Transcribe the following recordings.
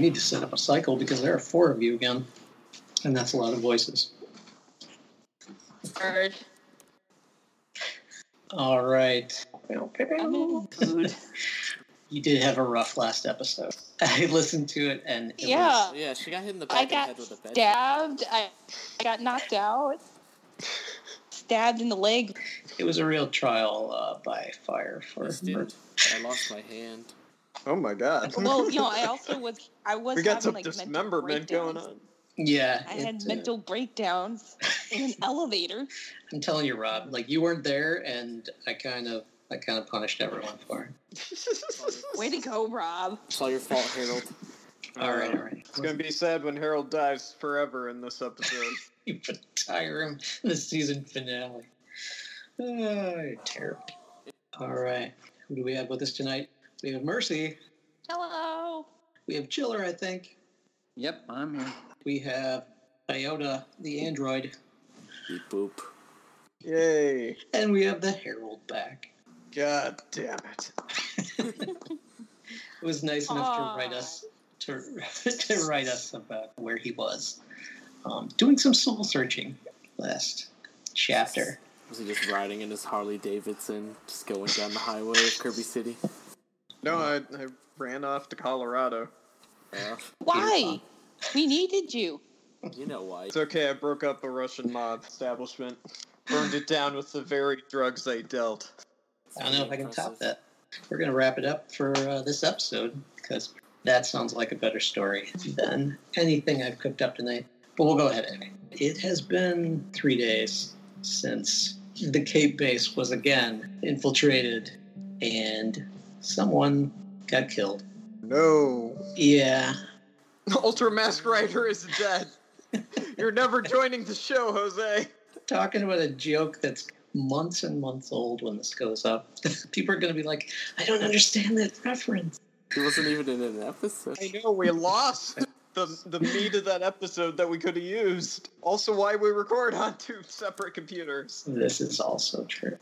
we need to set up a cycle because there are four of you again, and that's a lot of voices. Heard. All right. I'm in the mood. You did have a rough last episode. I listened to it, and it Yeah. was, Yeah, she got hit in the back I of the head with a bed. stabbed. I, I got knocked out. Stabbed in the leg. it was a real trial uh, by fire for This I lost my hand. Oh my god. Well, you know, I also was. I was. we got having, some like, mental dismemberment going breakdowns. on. Yeah, I had it, uh, mental breakdowns in an elevator. I'm telling you, Rob. Like you weren't there, and I kind of, I kind of punished everyone for it. Way to go, Rob. It's all your fault, Harold. All right, all right. It's gonna be sad when Harold dies forever in this episode. You retire him in the season finale. Oh, terrible. All right. Who do we have with us tonight? We have Mercy. Hello. We have Chiller, I think. Yep, I'm here. We have Iota, the android. Beep boop. Yay! And we have the Herald back. God damn it! It was nice enough Aw. to write us to, to write us about where he was. Um, doing some soul searching last chapter. Was he just riding in his Harley Davidson, just going down the highway of Kirby City? No, I, I ran off to Colorado. Uh, Why? We needed you. you know why. It's okay. I broke up a Russian mob establishment, burned it down with the very drugs they dealt. I don't know if I can top that. We're going to wrap it up for uh, this episode because that sounds like a better story than anything I've cooked up tonight. But we'll go ahead anyway. It has been three days since the Cape base was again infiltrated and someone got killed. No, Yeah, Ultra Mask Rider is dead. You're never joining the show, Jose. talking about a joke that's months and months old when this goes up. People are going to be like, I don't understand that reference. He wasn't even in an episode. I know we lost the the meat of that episode that we could have used. Also, why we record on two separate computers. This is also true.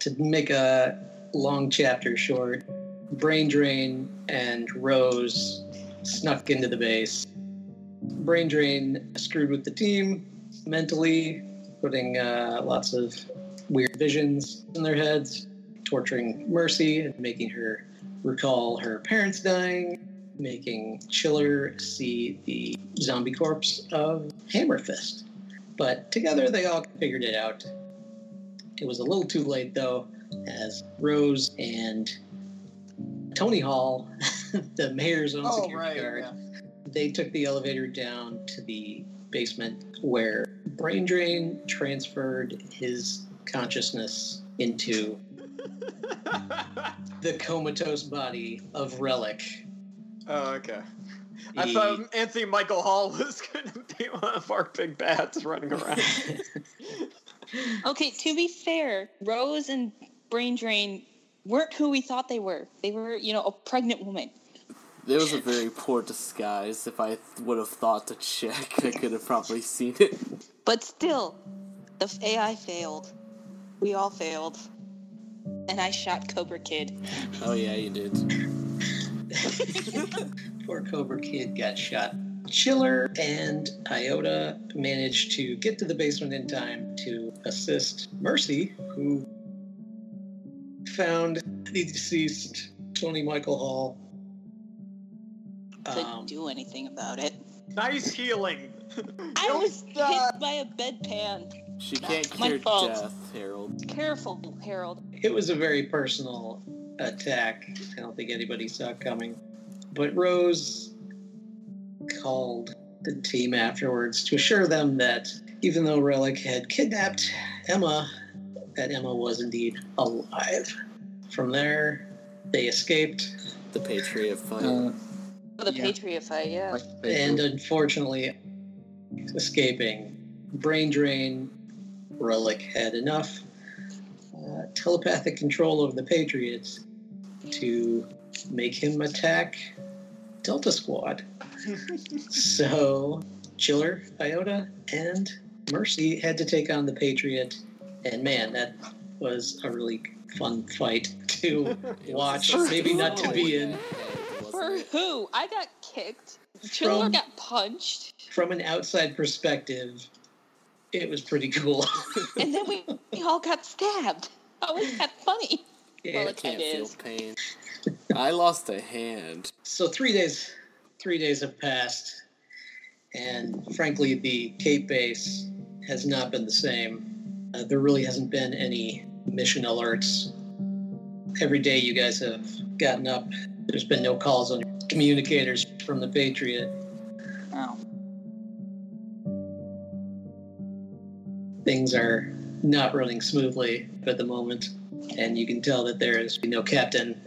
To make a long chapter short, Brain Drain and Rose snuck into the base. Brain Drain screwed with the team mentally, putting uh, lots of weird visions in their heads, torturing Mercy and making her recall her parents dying, making Chiller see the zombie corpse of Hammerfist. But together they all figured it out. It was a little too late though, as Rose and Tony Hall, the mayor's own oh, security guard, they took the elevator down to the basement where Brain Drain transferred his consciousness into the comatose body of Relic. oh, okay. I The- thought Anthony Michael Hall was going to be one of our big bats running around. Okay, to be fair, Rose and Brain Drain weren't who we thought they were. They were, you know, a pregnant woman. There was a very poor disguise. If I would have thought to check, I could have probably seen it. But still, the AI failed. We all failed. And I shot Cobra Kid. Oh yeah, you did. Poor Cobra Kid got shot. Chiller and Iota managed to get to the basement in time to assist Mercy, who found the deceased Tony Michael Hall. Couldn't Um, do anything about it. nice healing. I was die. hit by a bedpan. She can't my cure fault. death, Harold. Careful, Harold. it was a very personal attack. I don't think anybody saw it coming. But Rose called the team afterwards to assure them that even though Relic had kidnapped Emma, that Emma was indeed alive. From there, they escaped, The Patriot fight. Uh, For the Yeah. Patriot fight, yeah. and unfortunately, escaping. Brain drain, Relic had enough uh, telepathic control over the Patriots to make him attack Delta Squad. so, Chiller, Iota, and Mercy had to take on the Patriot, and man, that was a really fun fight to watch, a maybe not to be in. For who? I got kicked. Chiller From- got punched, From an outside perspective, it was pretty cool. and then we, we all got stabbed. How is that funny? Yeah. Well, I it can't feel is. pain. I lost a hand. So three days, three days have passed, and frankly, the Cape base has not been the same. Uh, there really hasn't been any mission alerts. Every day you guys have gotten up, there's been no calls on your communicators from the Patriot. Oh. Things are not running smoothly at the moment, and you can tell that there is no captain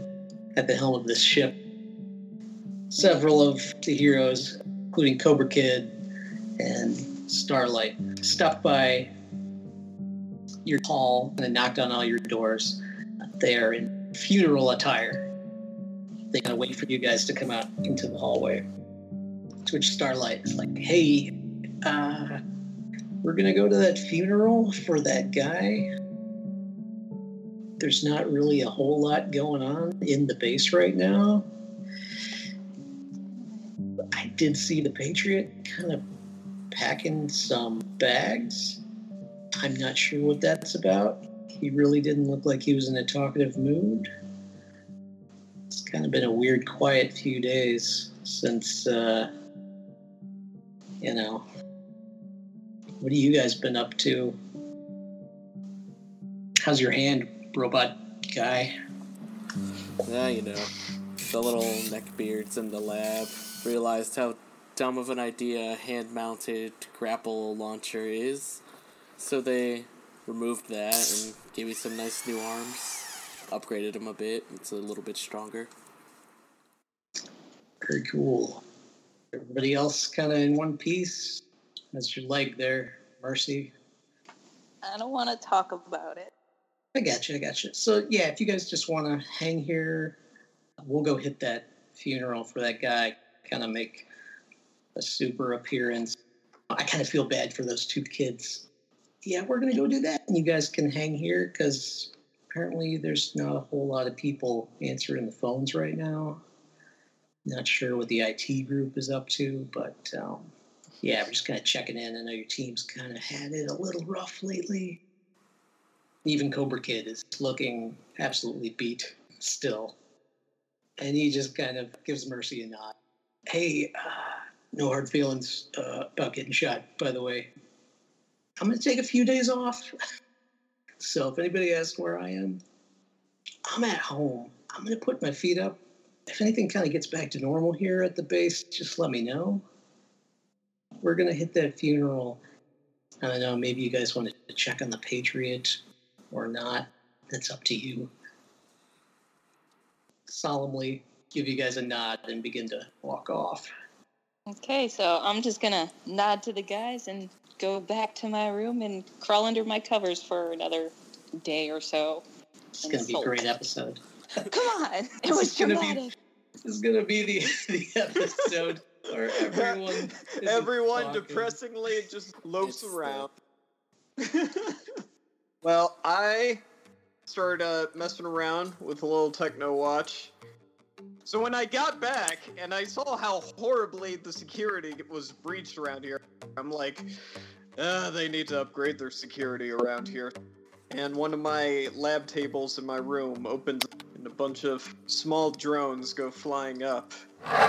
at the helm of this ship. Several of the heroes, including Cobra Kid and Starlight, stopped by your hall and knocked on all your doors. They are in funeral attire. They gotta wait for you guys to come out into the hallway. To which Starlight is like, "Hey, uh, we're gonna go to that funeral for that guy. There's not really a whole lot going on in the base right now. I did see the Patriot kind of packing some bags. I'm not sure what that's about. He really didn't look like he was in a talkative mood. It's kind of been a weird, quiet few days since, uh, you know, what have you guys been up to? How's your hand, robot guy? Yeah, you know, the little neckbeards in the lab realized how dumb of an idea a hand-mounted grapple launcher is, so they removed that and gave me some nice new arms. Upgraded them a bit. It's a little bit stronger. Very cool. Everybody else kind of in one piece. That's your leg there, Mercy. I don't want to talk about it. I got you. I got you. So yeah, if you guys just want to hang here, we'll go hit that funeral for that guy. Kind of make a super appearance. I kind of feel bad for those two kids. Yeah, we're gonna go do that, and you guys can hang here because apparently there's not a whole lot of people answering the phones right now. Not sure what the IT group is up to, but um, yeah, we're just kind of checking in. I know your team's kind of had it a little rough lately. Even Cobra Kid is looking absolutely beat still. And he just kind of gives Mercy a nod. Hey, uh, no hard feelings uh, about getting shot, by the way. I'm going to take a few days off. so if anybody asks where I am, I'm at home. I'm going to put my feet up. If anything kind of gets back to normal here at the base, just let me know. We're going to hit that funeral. I don't know, maybe you guys want to check on the Patriot or not. That's up to you. Solemnly give you guys a nod and begin to walk off. Okay, so I'm just gonna nod to the guys and go back to my room and crawl under my covers for another day or so. It's going to be a great episode. Come on, it This was is gonna be- dramatic. This is going to be the, the episode where everyone. Everyone talking. depressingly just loafs It's around. well, I started uh, messing around with a little techno watch. So when I got back and I saw how horribly the security was breached around here, I'm like, uh, they need to upgrade their security around here. And one of my lab tables in my room opens and a bunch of small drones go flying up,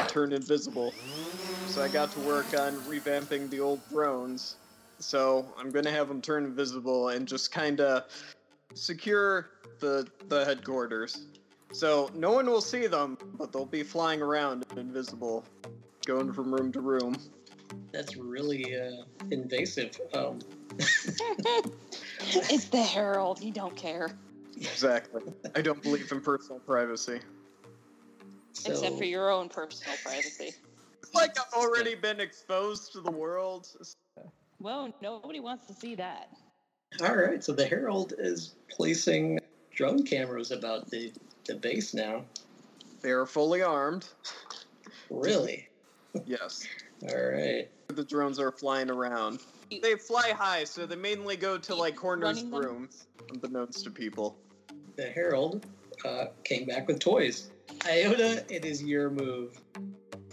turn invisible. So I got to work on revamping the old drones. So I'm gonna have them turn invisible and just kind of secure the the headquarters. So no one will see them, but they'll be flying around invisible, going from room to room. That's really uh, invasive. Um, it's the Herald. You don't care, Exactly. I don't believe in personal privacy. so, except for your own personal privacy. It's like I've already been exposed to the world. Well, nobody wants to see that. All right, so the Herald is placing drone cameras about the, the base now. They are fully armed. Really? Yes. All right. The drones are flying around. They fly high, so they mainly go to like corners of rooms, unbeknownst to people. The Herald uh, came back with toys. Iota, it is your move.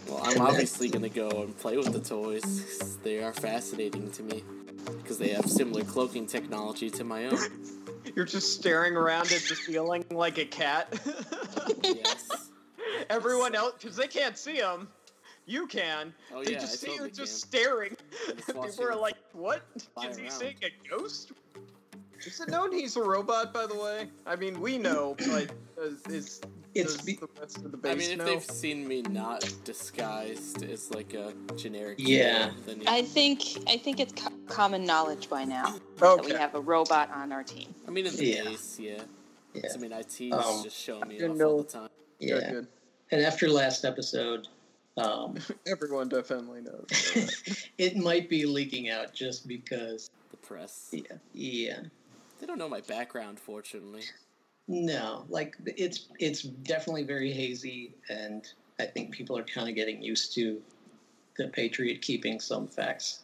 Well, I'm obviously gonna go and play with the toys. They are fascinating to me because they have similar cloaking technology to my own. You're just staring around at the ceiling like a cat. Yes. Everyone else, because they can't see him. You can. Oh they yeah, just I see totally you just can. staring. People are like, what? Is he around. seeing a ghost?" Is it known he's a robot, by the way? I mean, we know, but uh, is It's does be- the rest of the base I mean, if know? they've seen me not disguised as like a generic Yeah. killer, then yeah. I think I think it's co- common knowledge by now that we have a robot on our team. I mean, in the Yeah. base, yeah. yeah, I mean, IT's Um, just showing me you off know- all the time. Yeah. good. And after last episode, um, Everyone definitely knows. it might be leaking out just because. The press. Yeah, yeah. They don't know my background, fortunately. No, like it's it's definitely very hazy, and I think people are kind of getting used to the Patriot keeping some facts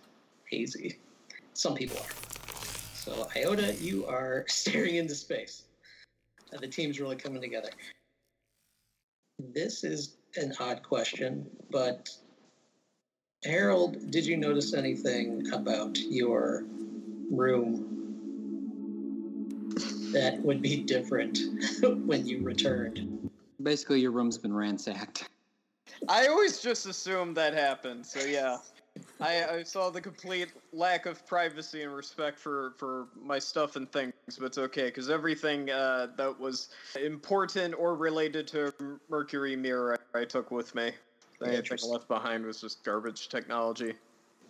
hazy. Some people are. So Iota, you are staring into space. The team's really coming together. This is an odd question, but Harold, did you notice anything about your room that would be different when you returned? Basically, your room's been ransacked. I always just assumed that happened, so yeah. I, I saw the complete lack of privacy and respect for, for my stuff and things, but it's okay because everything uh, that was important or related to Mercury Mirror I, I took with me. The only thing I left behind was just garbage technology.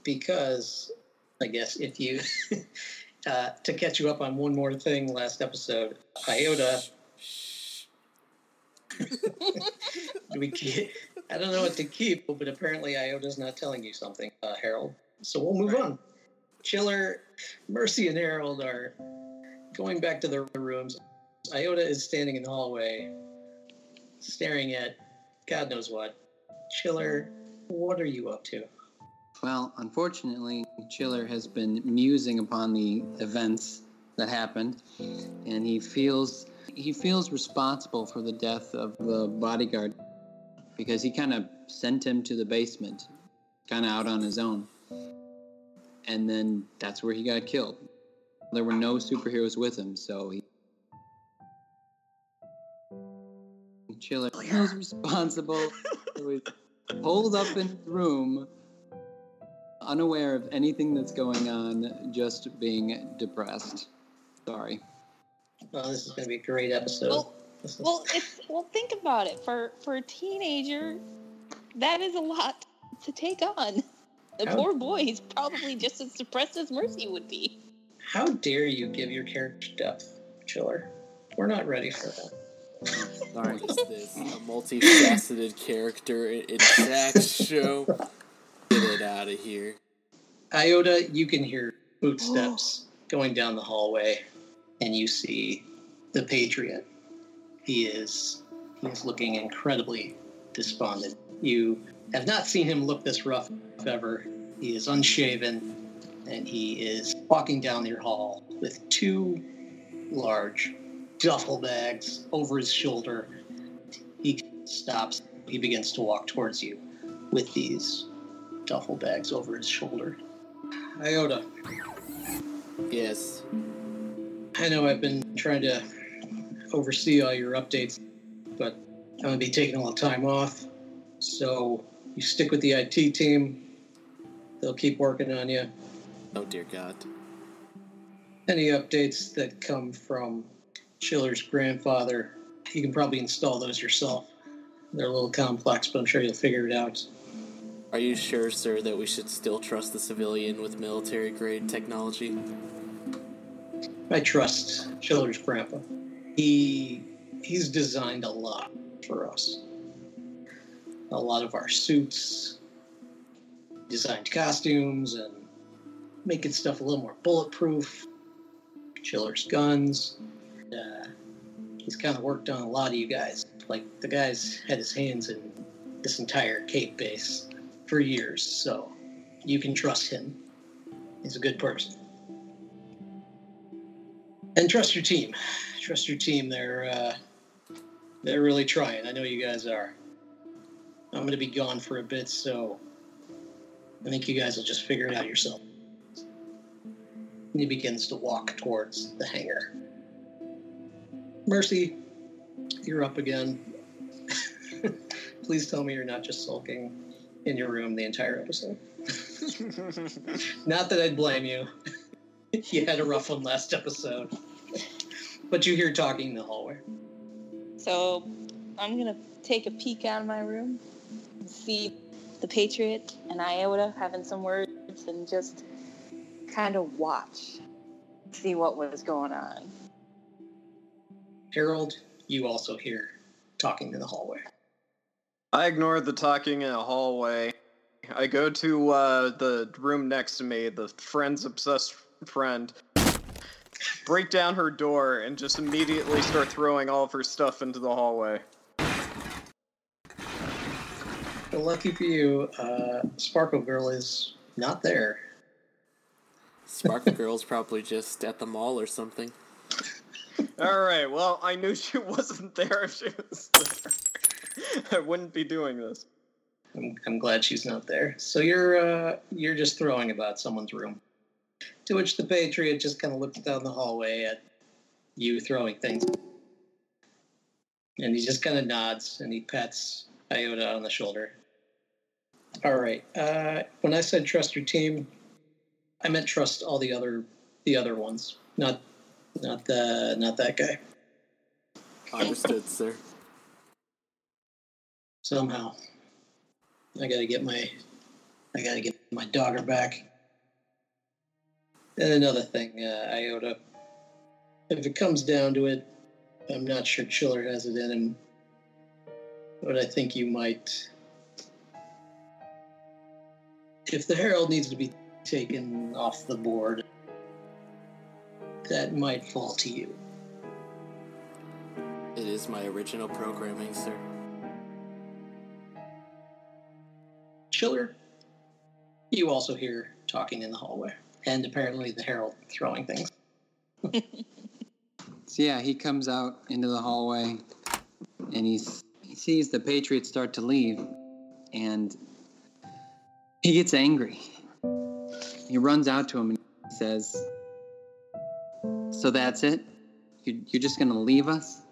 Because I guess if you uh, to catch you up on one more thing last episode, Iota we ke- I don't know what to keep, but apparently Iota's not telling you something, uh, Harold. So we'll move on. Chiller, Mercy, and Harold are going back to their rooms. Iota is standing in the hallway, staring at God knows what. Chiller, what are you up to? Well, unfortunately, Chiller has been musing upon the events that happened, and he feels he feels responsible for the death of the bodyguard because he kind of sent him to the basement, kind of out on his own, and then that's where he got killed. There were no superheroes with him, so he. Chiller feels responsible. He was holed up in his room unaware of anything that's going on, just being depressed. Sorry. Well, this is going to be a great episode. Well, well, it's well. Think about it. For for a teenager, that is a lot to take on. The How- poor boy is probably just as depressed as Mercy would be. How dare you give your character depth, Chiller? We're not ready for that. Sorry. What is this? A multifaceted character in in Zach's show? Get out of here. Iota, you can hear footsteps oh. going down the hallway, and you see the Patriot. He is he is looking incredibly despondent. You have not seen him look this rough ever. He is unshaven, and he is walking down your hall with two large duffel bags over his shoulder. He stops. He begins to walk towards you with these duffel bags over his shoulder. Iota, Yes. I know I've been trying to oversee all your updates, but I'm going to be taking a little time off. So you stick with the IT team. They'll keep working on you. Oh dear God. Any updates that come from Chiller's grandfather, you can probably install those yourself. They're a little complex, but I'm sure you'll figure it out. Are you sure, sir, that we should still trust the civilian with military grade technology? I trust Chiller's grandpa. He he's designed a lot for us. A lot of our suits, designed costumes, and making stuff a little more bulletproof. Chiller's guns. Uh, he's kind of worked on a lot of you guys. Like the guy's had his hands in this entire Cape base for years, so you can trust him. He's a good person. And trust your team. Trust your team. They're uh, they're really trying. I know you guys are. I'm going to be gone for a bit, so I think you guys will just figure it out yourself. He begins to walk towards the hangar. Mercy, you're up again. Please tell me you're not just sulking in your room the entire episode. not that I'd blame you. you had a rough one last episode. but you hear talking in the hallway. So I'm gonna take a peek out of my room and see the Patriot and Iota having some words and just kind of watch, see what was going on. Harold, you also hear talking in the hallway. I ignore the talking in the hallway. I go to uh, the room next to me, the friend's obsessed friend, break down her door, and just immediately start throwing all of her stuff into the hallway. Well, lucky for you, uh, Sparkle Girl is not there. Sparkle Girl's probably just at the mall or something. All right, well, I knew she wasn't there if she was there. I wouldn't be doing this. I'm, I'm glad she's not there. So you're uh, you're just throwing about someone's room. To which the Patriot just kind of looks down the hallway at you throwing things. And he just kind of nods and he pats Iota on the shoulder. All right. Uh, when I said trust your team, I meant trust all the other the other ones, not not the not that guy. Understood, sir. Somehow, I gotta get my I gotta get my dogger back. And another thing, uh, Iota. If it comes down to it, I'm not sure Chiller has it in him, but I think you might. If the Herald needs to be taken off the board, that might fall to you. It is my original programming, sir. Chiller, you also hear talking in the hallway, and apparently the Herald throwing things. So yeah, he comes out into the hallway, and he's, he sees the Patriots start to leave, and he gets angry. He runs out to him and says, "So that's it? You're, you're just gonna leave us?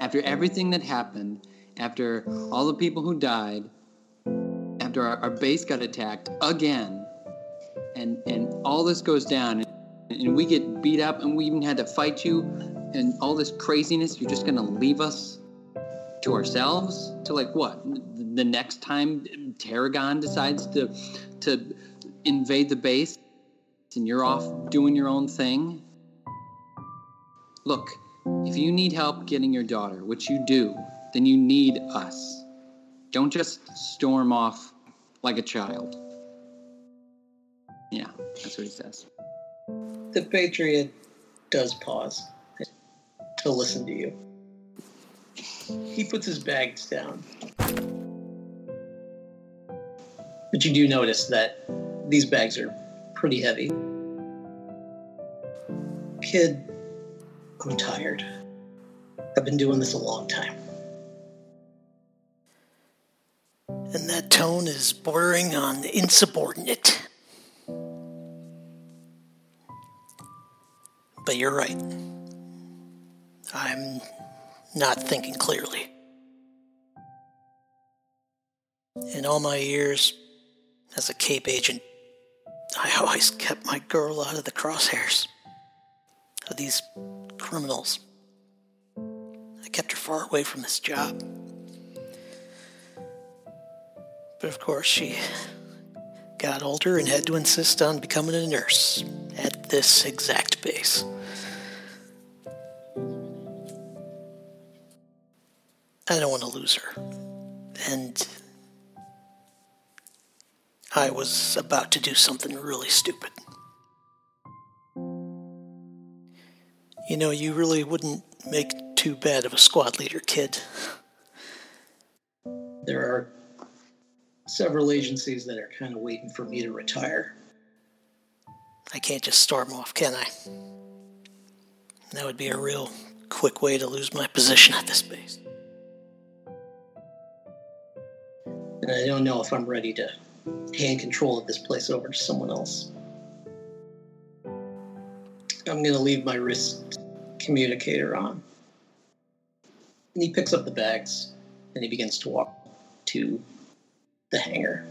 After everything that happened, after all the people who died, after our, our base got attacked again, and and all this goes down, and, and we get beat up, and we even had to fight you, and all this craziness, you're just gonna leave us to ourselves? To like what? The next time Tarragon decides to to invade the base, and you're off doing your own thing? Look, if you need help getting your daughter, which you do, then you need us. Don't just storm off like a child. Yeah, that's what he says. The Patriot does pause to listen to you. He puts his bags down. But you do notice that these bags are pretty heavy. Kid, I'm tired. I've been doing this a long time. And that tone is bordering on insubordinate. But you're right. I'm not thinking clearly. In all my years as a Cape agent, I always kept my girl out of the crosshairs of these criminals. I kept her far away from this job. But of course, she got older and had to insist on becoming a nurse at this exact base. I don't want to lose her. And I was about to do something really stupid. You know, you really wouldn't make too bad of a squad leader, kid. There are several agencies that are kind of waiting for me to retire. I can't just storm off, can I? That would be a real quick way to lose my position at this base. And I don't know if I'm ready to hand control of this place over to someone else. I'm going to leave my wrist communicator on. And he picks up the bags and he begins to walk to the hangar.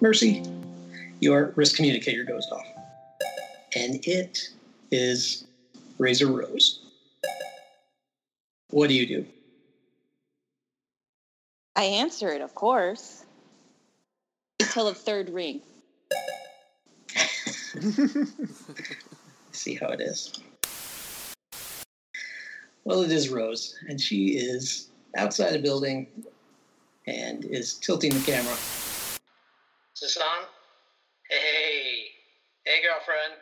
Mercy, your wrist communicator goes off. And it is Razor Rose. What do you do? I answer it, of course. Until the third ring. See how it is. Well, it is Rose, and she is outside a building and is tilting the camera. Is this on? Hey, hey, girlfriend.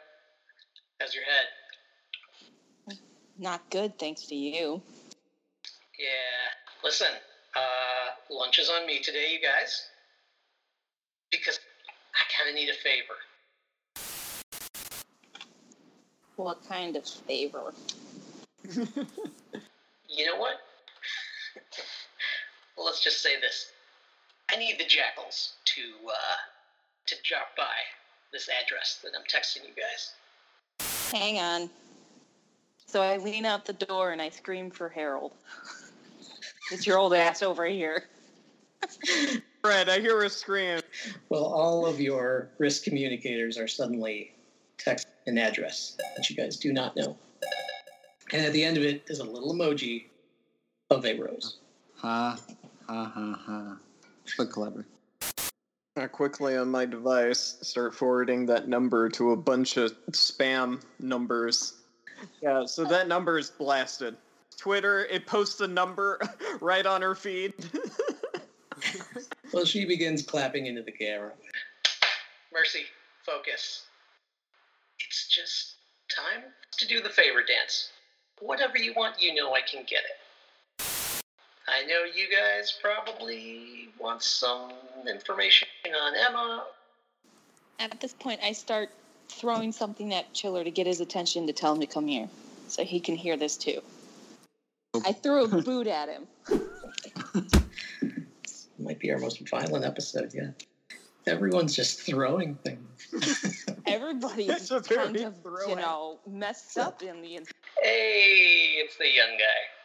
How's your head? Not good, thanks to you. Yeah. Listen, uh, lunch is on me today, you guys, because I kind of need a favor. What kind of favor? You know what? well, let's just say this. I need the jackals to uh, to drop by this address that I'm texting you guys. Hang on. So I lean out the door and I scream for Harold. It's your old ass over here. Fred, I hear a scream. Well, all of your risk communicators are suddenly text an address that you guys do not know. And at the end of it is a little emoji Oh, of a rose. Ha, ha, ha, ha. But clever. I quickly on my device start forwarding that number to a bunch of spam numbers. Yeah, so that number is blasted. Twitter, it posts a number right on her feed. Well, she begins clapping into the camera. Mercy, focus. It's just time to do the favor dance. Whatever you want, you know I can get it. I know you guys probably want some information on Emma. At this point, I start throwing something at Chiller to get his attention to tell him to come here so he can hear this too. I threw a boot at him. Might be our most violent episode yet. Everyone's just throwing things. Everybody's It's a very kind of, you know, messed up in the hey, it's the young guy.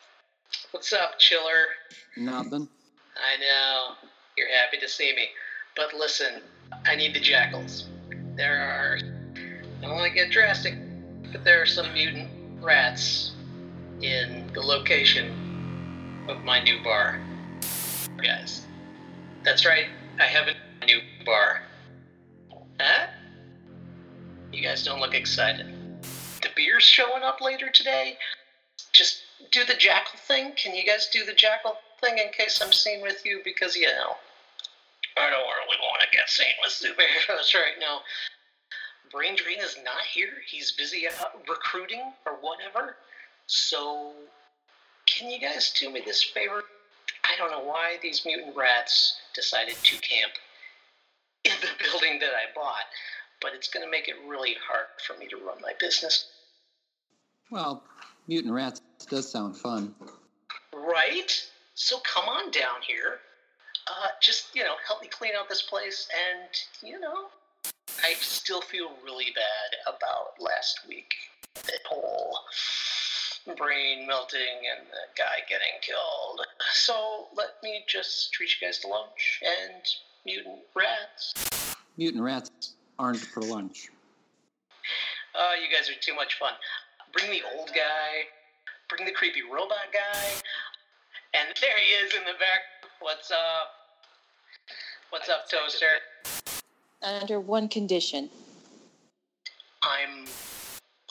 What's up, Chiller? Nothing. I know. You're happy to see me. But listen, I need the jackals. There are. I don't want to get drastic, but there are some mutant rats in the location of my new bar. Guys. That's right, I have a new bar. Huh? You guys don't look excited. The beer's showing up later today. Just do the jackal thing. Can you guys do the jackal thing in case I'm seen with you? Because, you know, I don't really want to get seen with superheroes right now. Brain Drain is not here. He's busy recruiting or whatever. So, can you guys do me this favor? I don't know why these mutant rats decided to camp in the building that I bought, but it's going to make it really hard for me to run my business. Well, mutant rats does sound fun. Right? So come on down here. Uh, just, you know, help me clean out this place. And, you know, I still feel really bad about last week. The whole brain melting and the guy getting killed. So let me just treat you guys to lunch and mutant rats. Mutant rats aren't for lunch. Oh, you guys are too much fun. Bring the old guy, bring the creepy robot guy, and there he is in the back. What's up? What's up, Toaster? Under one condition. I'm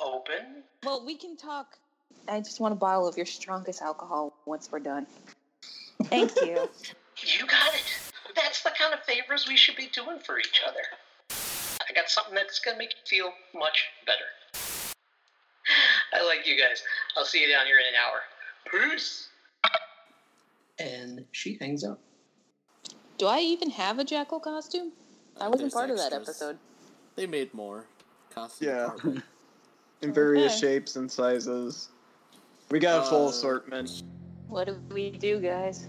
open. Well, we can talk. I just want a bottle of your strongest alcohol once we're done. Thank you. You got it. That's the kind of favors we should be doing for each other. I got something that's gonna make you feel much better. I you guys. I'll see you down here in an hour. Peace. And she hangs up. Do I even have a jackal costume? I wasn't There's part of that episode. They made more costume Yeah. In various Okay. shapes and sizes. We got a full Uh, assortment. What do we do, guys?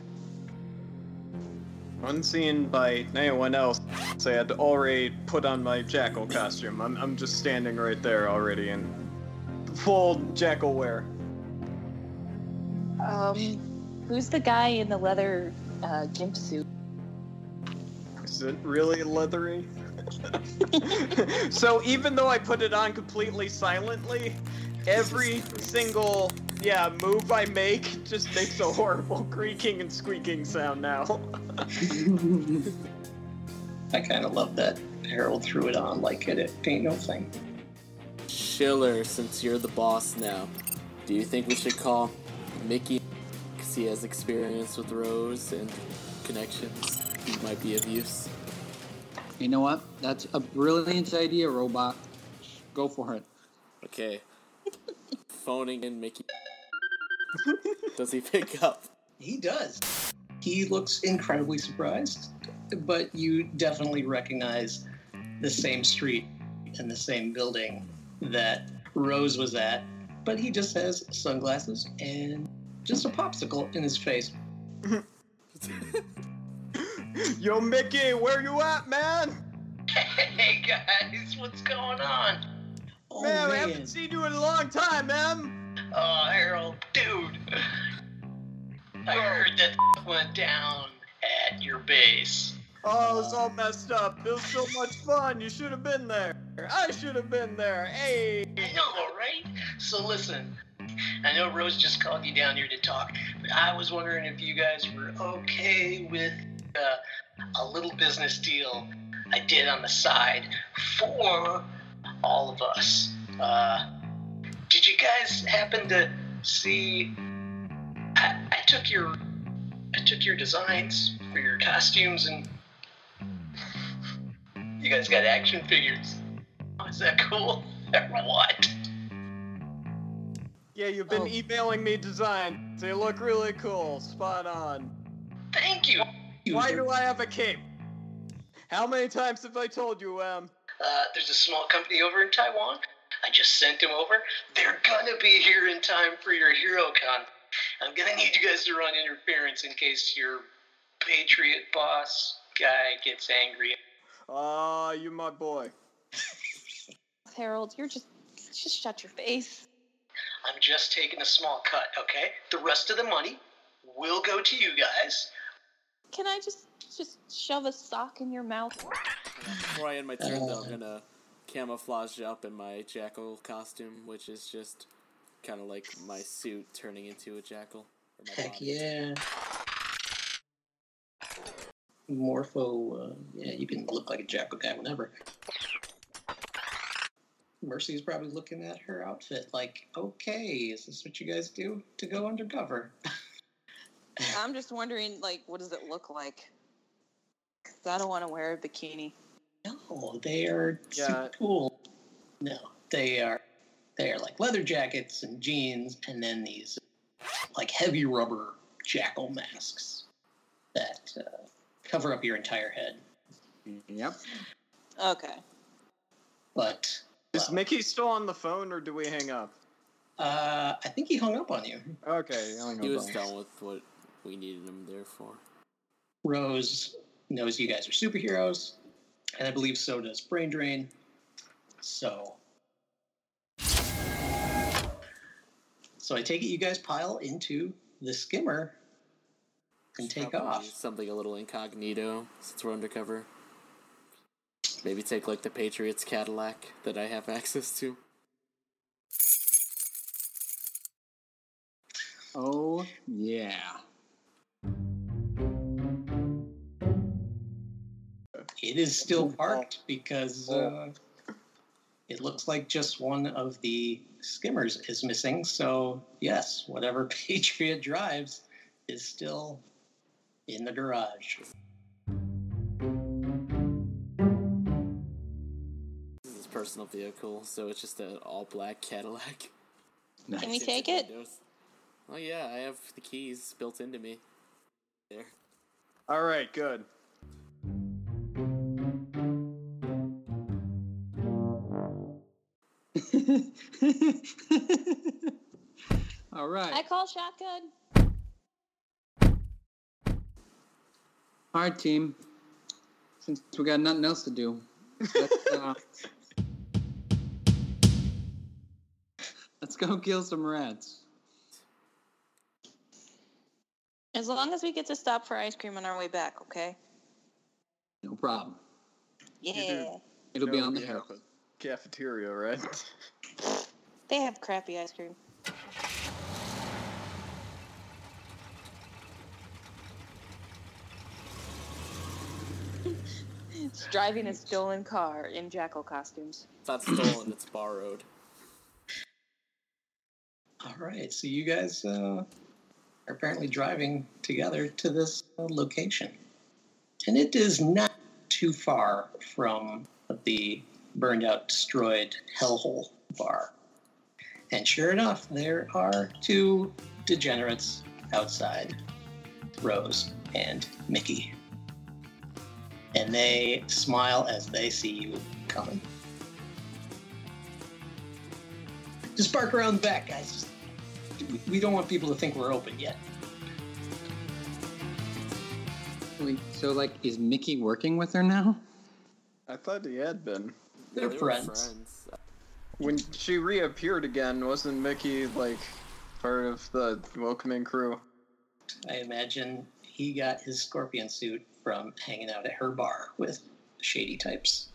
Unseen by anyone else, I had already put on my jackal costume. I'm, I'm just standing right there already in full jackal wear. Um, who's the guy in the leather uh, gimp suit? Is it really leathery? so even though I put it on completely silently, every single yeah move I make just makes a horrible creaking and squeaking sound now. I kind of love that Harold threw it on like it ain't no thing. Chiller, since you're the boss now, do you think we should call Mickey because he has experience with Rose and connections? He might be of use. You know what? That's a brilliant idea, robot. Go for it. Okay. Phoning in Mickey. Does he pick up? He does. He looks incredibly surprised, but you definitely recognize the same street and the same building that Rose was at, but he just has sunglasses and just a popsicle in his face. Yo, Mickey, where you at, man? Hey guys, what's going on? Oh man, I haven't seen you in a long time, man. Oh, Harold, dude. I heard that went down at your base. Oh, it's all messed up. It was so much fun. You should have been there. I should have been there. Hey. I know, right? So listen, I know Rose just called you down here to talk, but I was wondering if you guys were okay with uh, a little business deal I did on the side for all of us. Uh, did you guys happen to see? I, I took your I took your designs for your costumes and you guys got action figures. Is that cool? or what? Yeah, you've been Oh. emailing me designs. They look really cool. Spot on. Thank you. Why do I have a cape? How many times have I told you, um? Uh, there's a small company over in Taiwan. I just sent them over. They're gonna be here in time for your HeroCon. I'm gonna need you guys to run interference in case your Patriot boss guy gets angry. Ah, you my boy. Harold, you're just just shut your face. I'm just taking a small cut, okay? The rest of the money will go to you guys. Can I just just shove a sock in your mouth? Before I end my turn, though, I'm gonna camouflage up in my jackal costume, which is just kind of like my suit turning into a jackal. Heck yeah. Morpho, uh, yeah, you can look like a jackal guy whenever. Mercy's probably looking at her outfit like, okay, is this what you guys do to go undercover? I'm just wondering, like, what does it look like? Because I don't want to wear a bikini. No, they are Yeah. super cool. No, they are they are like leather jackets and jeans, and then these like heavy rubber jackal masks that uh, cover up your entire head. Yep. Okay. But Is Mickey still on the phone, or do we hang up? uh, I think he hung up on you. Okay, hang He up was on- done with what we needed him there for. Rose knows you guys are superheroes, and I believe so does Brain Drain. So. So I take it you guys pile into the skimmer and take Probably off. Something a little incognito since we're undercover. Maybe take like the Patriots Cadillac that I have access to. Oh yeah. It is still parked because uh, it looks like just one of the skimmers is missing. So, yes, whatever Patriot drives is still in the garage. This is his personal vehicle, so it's just an all black Cadillac. Can we take it? windows. Oh yeah, I have the keys built into me. There. All right, good. All right. I call shotgun. All right, team. Since we got nothing else to do, let's, uh, let's go kill some rats. As long as we get to stop for ice cream on our way back, okay? No problem. Yeah. It'll be on the we Herald. have a Cafeteria, right? They have crappy ice cream. Driving a stolen car in jackal costumes. It's not stolen, it's borrowed. All right, so you guys uh, are apparently driving together to this uh, location. And it is not too far from the burned out, destroyed hellhole bar. And sure enough, there are two degenerates outside Rose and Mickey. And they smile as they see you coming. Just park around the back, guys. Just, we- we don't want people to think we're open yet. Wait, so like, is Mickey working with her now? I thought he had been. They're They friends. friends. When she reappeared again, wasn't Mickey like part of the welcoming crew? I imagine he got his scorpion suit from hanging out at her bar with shady types.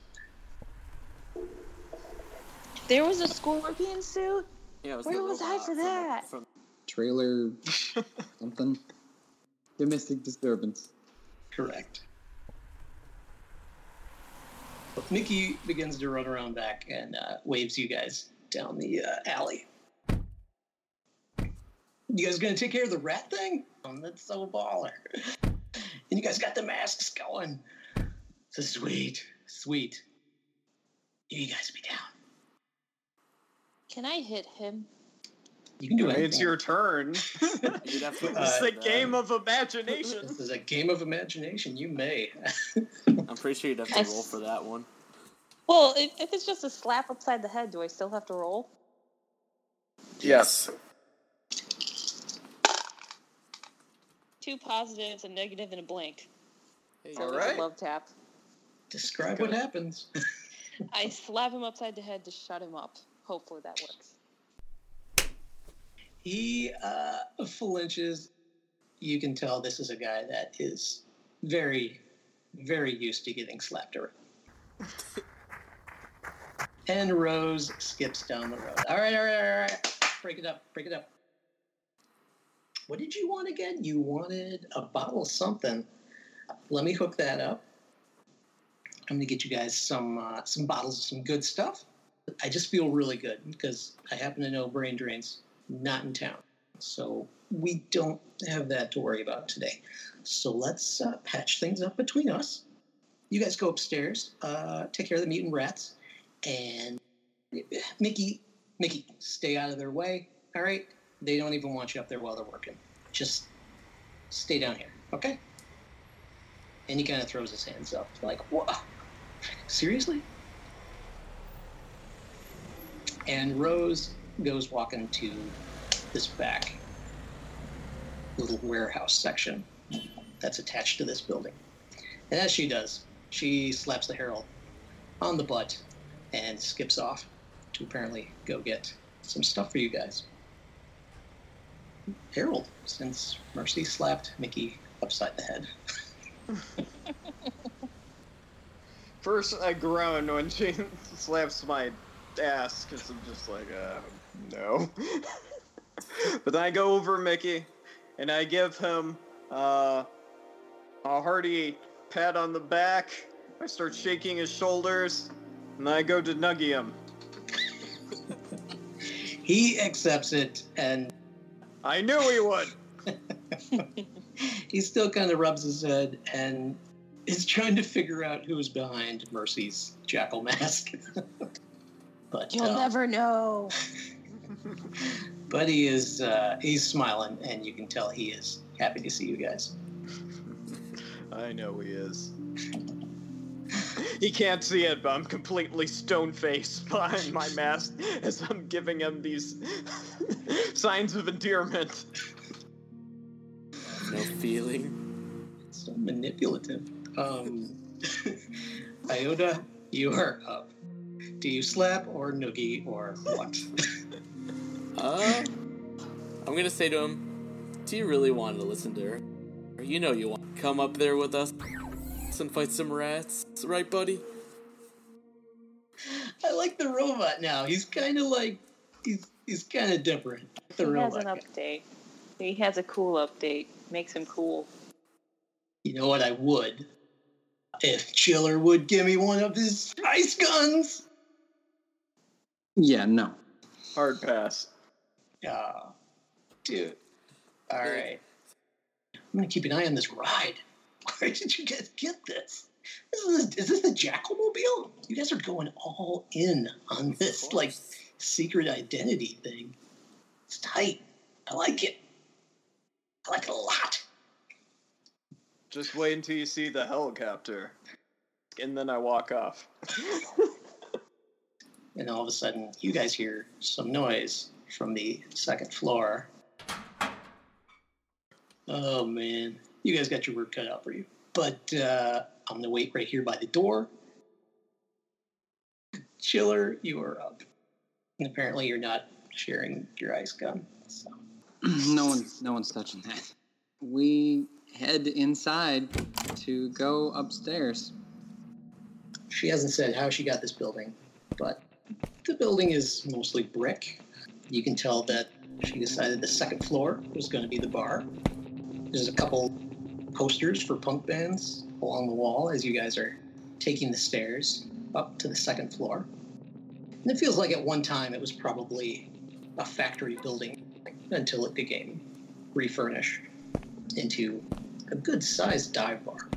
There was a scorpion suit? Yeah, it was Where was I robot for from that? From, Trailer something? Domestic disturbance. Correct. But Mickey begins to run around back and uh, waves you guys down the uh, alley. You guys gonna take care of the rat thing? Oh, that's so baller. And you guys got the masks going. So sweet, sweet. You guys be down. Can I hit him? You can do anything. It's your turn. you'd have to Uh, it's roll the for game that. of imagination. This is a game of imagination. You may. I'm pretty sure you'd have to I roll s- for that one. Well, if, if it's just a slap upside the head, do I still have to roll? Yes. Two positives, a negative, and a blank. Hey, So All a love tap. Describe what happens. I slap him upside the head to shut him up. Hopefully that works. He uh, flinches. You can tell this is a guy that is very, very used to getting slapped around. and Rose skips down the road. All right, all right, all right. Break it up, break it up. What did you want again? You wanted a bottle of something. Let me hook that up. I'm gonna get you guys some uh, some bottles of some good stuff. I just feel really good because I happen to know Brain Drain's not in town. So we don't have that to worry about today. So let's uh, patch things up between us. You guys go upstairs, uh, take care of the mutant rats, and Mickey, Mickey, stay out of their way. All right? They don't even want you up there while they're working. Just stay down here, okay? And he kind of throws his hands up, like, "What? Seriously?" And Rose goes walking to this back little warehouse section that's attached to this building. And as she does, she slaps the Herald on the butt and skips off to apparently go get some stuff for you guys. Harold, since Mercy slapped Mickey upside the head. First, I groan when she slaps my ass because I'm just like, uh, no. but then I go over Mickey and I give him uh, a hearty pat on the back. I start shaking his shoulders and I go to nuggy him. He accepts it and I knew he would. he still kind of rubs his head and is trying to figure out who's behind Mercy's jackal mask. but You'll uh, never know. but he is uh, he's smiling and you can tell he is happy to see you guys. I know he is. He can't see it, but I'm completely stone faced behind my mask as I'm giving him these signs of endearment. No feeling. So manipulative. Um, Iota, you are up. Do you slap or noogie or what? Uh, I'm gonna say to him, "Do you really want to listen to her? You know you want to come up there with us and fight some rats, right, buddy?" I like the robot now. He's kind of like he's he's kind of different. The he has robot. an guy. update. He has a cool update. Makes him cool. You know what? I would if Chiller would give me one of his ice guns. Yeah, no. Hard pass. Ah, dude. All right. I'm gonna keep an eye on this ride. Where did you guys get this? Is This is, is this the Jackalmobile? You guys are going all in on this like secret identity thing. It's tight. I like it. I like it a lot. Just wait until you see the helicopter. And then I walk off. And all of a sudden, you guys hear some noise from the second floor. Oh man, you guys got your work cut out for you. But uh, I'm gonna wait right here by the door. Chiller, you are up. And apparently, you're not sharing your ice gun. So. no one's no one's touching that. We head inside to go upstairs. She hasn't said how she got this building, but the building is mostly brick. You can tell that she decided the second floor was going to be the bar. There's a couple posters for punk bands along the wall as you guys are taking the stairs up to the second floor. And it feels like at one time it was probably a factory building until it became refurnished into a good sized dive bar.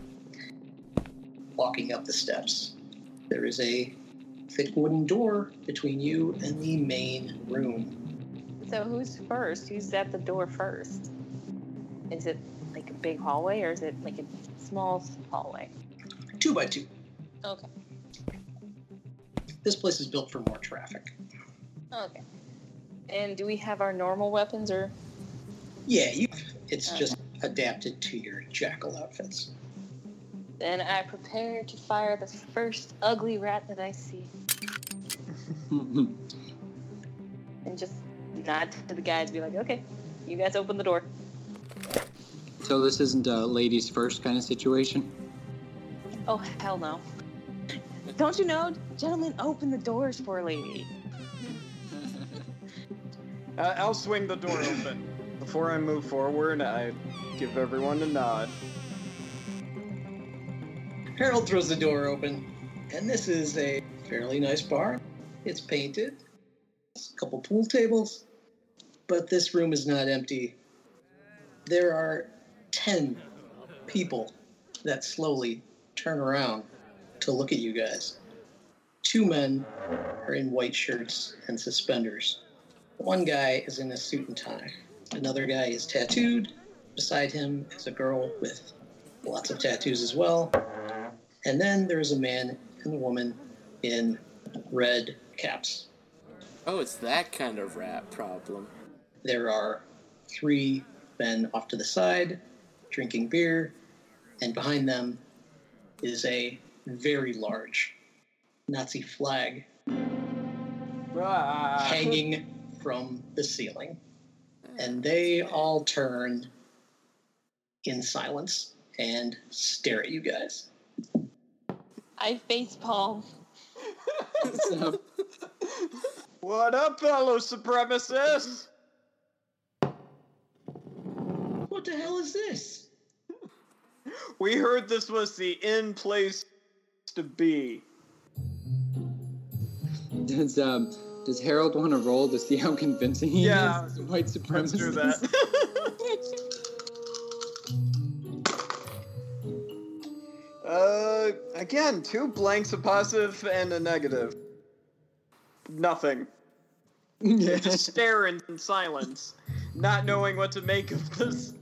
Walking up the steps, there is a thick wooden door between you and the main room. So who's first? Who's at the door first? Is it big hallway or is it like a small hallway? Two by two. Okay. This place is built for more traffic. Okay. And do we have our normal weapons or? Yeah, you, it's Okay. just adapted to your jackal outfits. Then I prepare to fire the first ugly rat that I see, and just nod to the guys, be like, "Okay, you guys open the door." So this isn't a ladies first kind of situation. Oh hell no! Don't you know, gentlemen, open the doors for a lady. Uh, I'll swing the door open. Before I move forward, I give everyone a nod. Harold throws the door open, and this is a fairly nice bar. It's painted, There's a couple pool tables, but this room is not empty. There are 10 people that slowly turn around to look at you guys. Two men are in white shirts and suspenders. One guy is in a suit and tie. Another guy is tattooed. Beside him is a girl with lots of tattoos as well. And then there's a man and a woman in red caps. Oh, it's that kind of rat problem. There are three men off to the side drinking beer, and behind them is a very large Nazi flag Ah. hanging from the ceiling. And they all turn in silence and stare at you guys. I face palm. So, What up, fellow supremacists? What the hell is this? We heard this was the in place to be. does um does Harold want to roll to see how convincing he Yeah, is? White supremacist. do that. uh, again, two blanks, a positive and a negative. Nothing. yeah. Just stare in silence, not knowing what to make of this.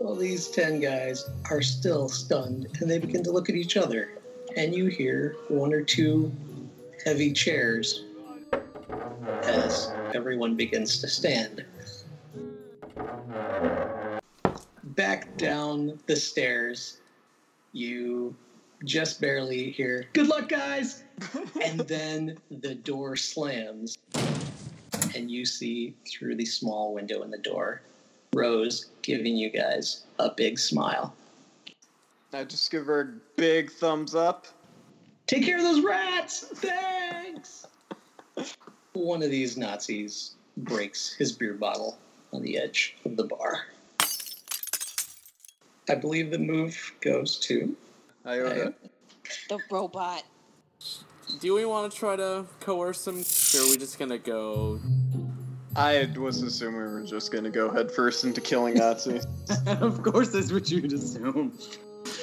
Well, these 10 guys are still stunned and they begin to look at each other. And you hear one or two heavy chairs as everyone begins to stand. back down the stairs. You just barely hear, Good luck, guys! and then the door slams, and you see through the small window in the door Rose giving you guys a big smile. I just give her a big thumbs up. Take care of those rats! Thanks! One of these Nazis breaks his beer bottle on the edge of the bar. I believe the move goes to. Iota. The robot. Do we want to try to coerce him, or are we just gonna go? I was assuming we were just gonna go head first into killing Nazis. of course, that's what you'd assume.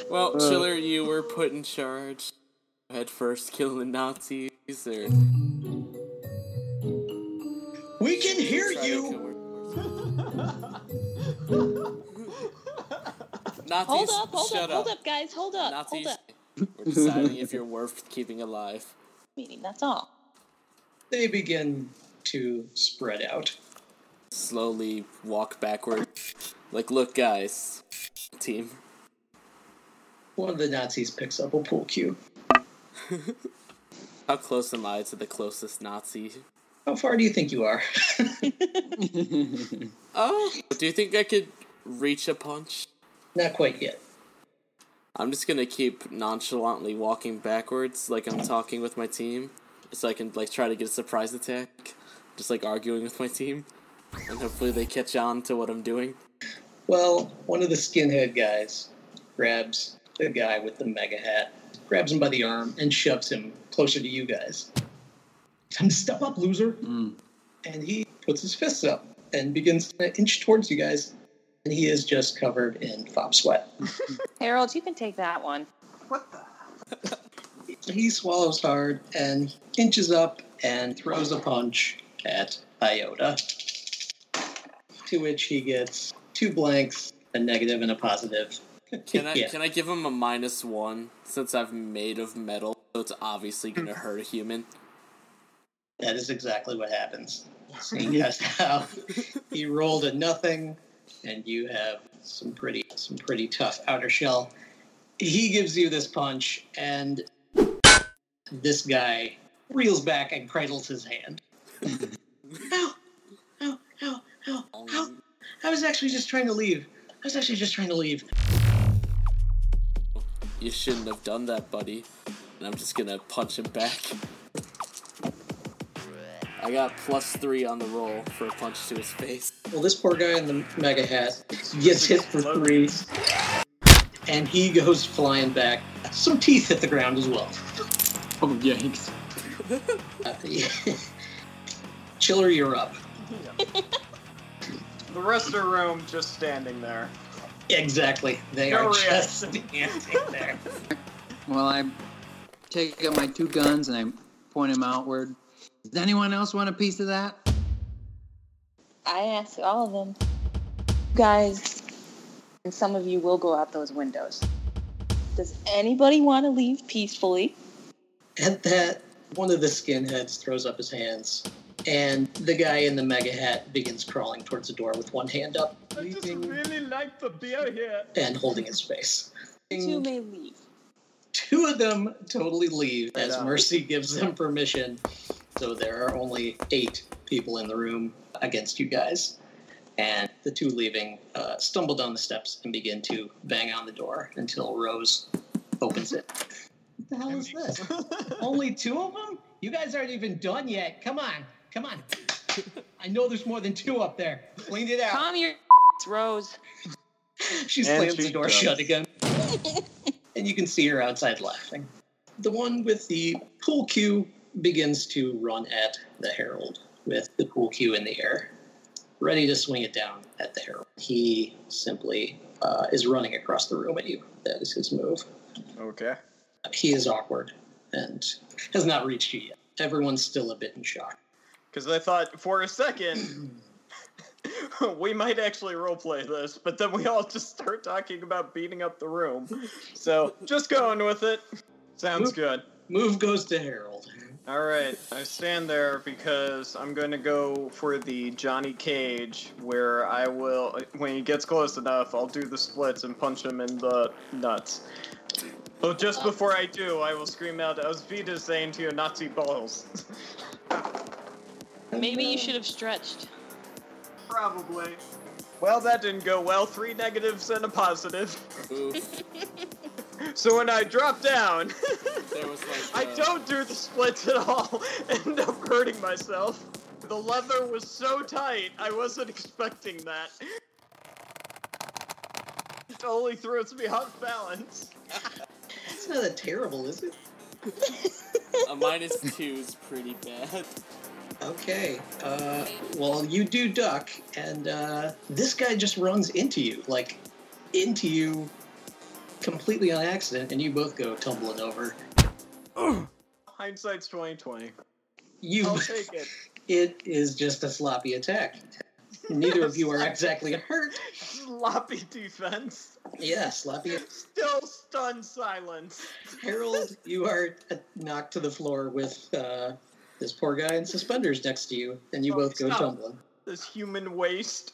Well, Uh. Chiller, you were put in charge. Head first, kill the Nazis, or We can hear you! Nazis, Hold up, hold shut up, hold up, guys, hold up, Nazis, hold up. we're deciding if you're worth keeping alive. Meeting, that's all. They begin to spread out. Slowly walk backward. Like, look, guys, team. One of the Nazis picks up a pool cue. How close am I to the closest Nazi? How far do you think you are? Oh, do you think I could reach a punch? Not quite yet. I'm just gonna keep nonchalantly walking backwards, like I'm talking with my team, so I can like try to get a surprise attack, just like arguing with my team, and hopefully they catch on to what I'm doing. Well, one of the skinhead guys grabs the guy with the MAGA hat, grabs him by the arm, and shoves him closer to you guys. Time to step up, loser. Mm. And he puts his fists up and begins to inch towards you guys. And he is just covered in fob sweat. Harold, you can take that one. what the? He swallows hard and inches up and throws a punch at Iota. To which he gets two blanks, a negative and a positive. Can I Yeah. can I give him a minus one since I've made of metal, so it's obviously gonna hmm. hurt a human. That is exactly what happens. Seeing as how he rolled a nothing, and you have some pretty some pretty tough outer shell. He gives you this punch, and this guy reels back and cradles his hand. Ow, ow, ow, ow, ow. I was actually just trying to leave. I was actually just trying to leave. You shouldn't have done that, buddy. And I'm just gonna punch him back. I got plus three on the roll for a punch to his face. Well, this poor guy in the MAGA hat gets hit for three, and he goes flying back. Some teeth hit the ground as well. Oh, yikes. Uh, Chiller, you're up. The rest of the room just standing there. Exactly. They No are just reaction. standing there. Well, I take out my two guns and I point them outward. Does anyone else want a piece of that? I ask all of them. Guys, and some of you will go out those windows. Does anybody want to leave peacefully? At that, one of the skinheads throws up his hands, and the guy in the MAGA hat begins crawling towards the door with one hand up I just really like the beer here. and holding his face. Two may leave. Two of them totally leave as. Mercy gives them permission. So there are only eight people in the room against you guys. And the two leaving uh, stumble down the steps and begin to bang on the door until Rose opens it. What the hell is this? only two of them? You guys aren't even done yet. Come on. Come on. I know there's more than two up there. Clean it out. Calm your Rose. She And slams the door does. shut again. and you can see her outside laughing. The one with the pool cue begins to run at the Herald with the pool cue in the air, ready to swing it down at the Herald. He simply uh, is running across the room at you. That is his move. Okay. He is awkward and has not reached you yet. Everyone's still a bit in shock. Because I thought for a second we might actually roleplay this, but then we all just start talking about beating up the room. So just going with it. Sounds Oop. good. Move goes to Harold. All right, I stand there because I'm going to go for the Johnny Cage, where I will, when he gets close enough, I'll do the splits and punch him in the nuts. But just before I do, I will scream out, "Aus saying to your Nazi balls." Maybe you should have stretched. Probably. Well, that didn't go well. Three negatives and a positive. So when I drop down, There was like. I uh, don't do the splits at all. End up hurting myself. The leather was so tight, I wasn't expecting that. It totally throws me off balance. It's not that terrible, is it? A minus two is pretty bad. Okay. Uh, well, you do duck, and uh, this guy just runs into you, like into you, completely on accident, and you both go tumbling over. Hindsight's 2020. You, I'll take it. it is just a sloppy attack. Neither of you are exactly hurt. Sloppy defense. Yeah, sloppy. Still stunned silence. Harold, you are knocked to the floor with uh, this poor guy in suspenders next to you, and you Oh, both go stop. tumbling. This human waste.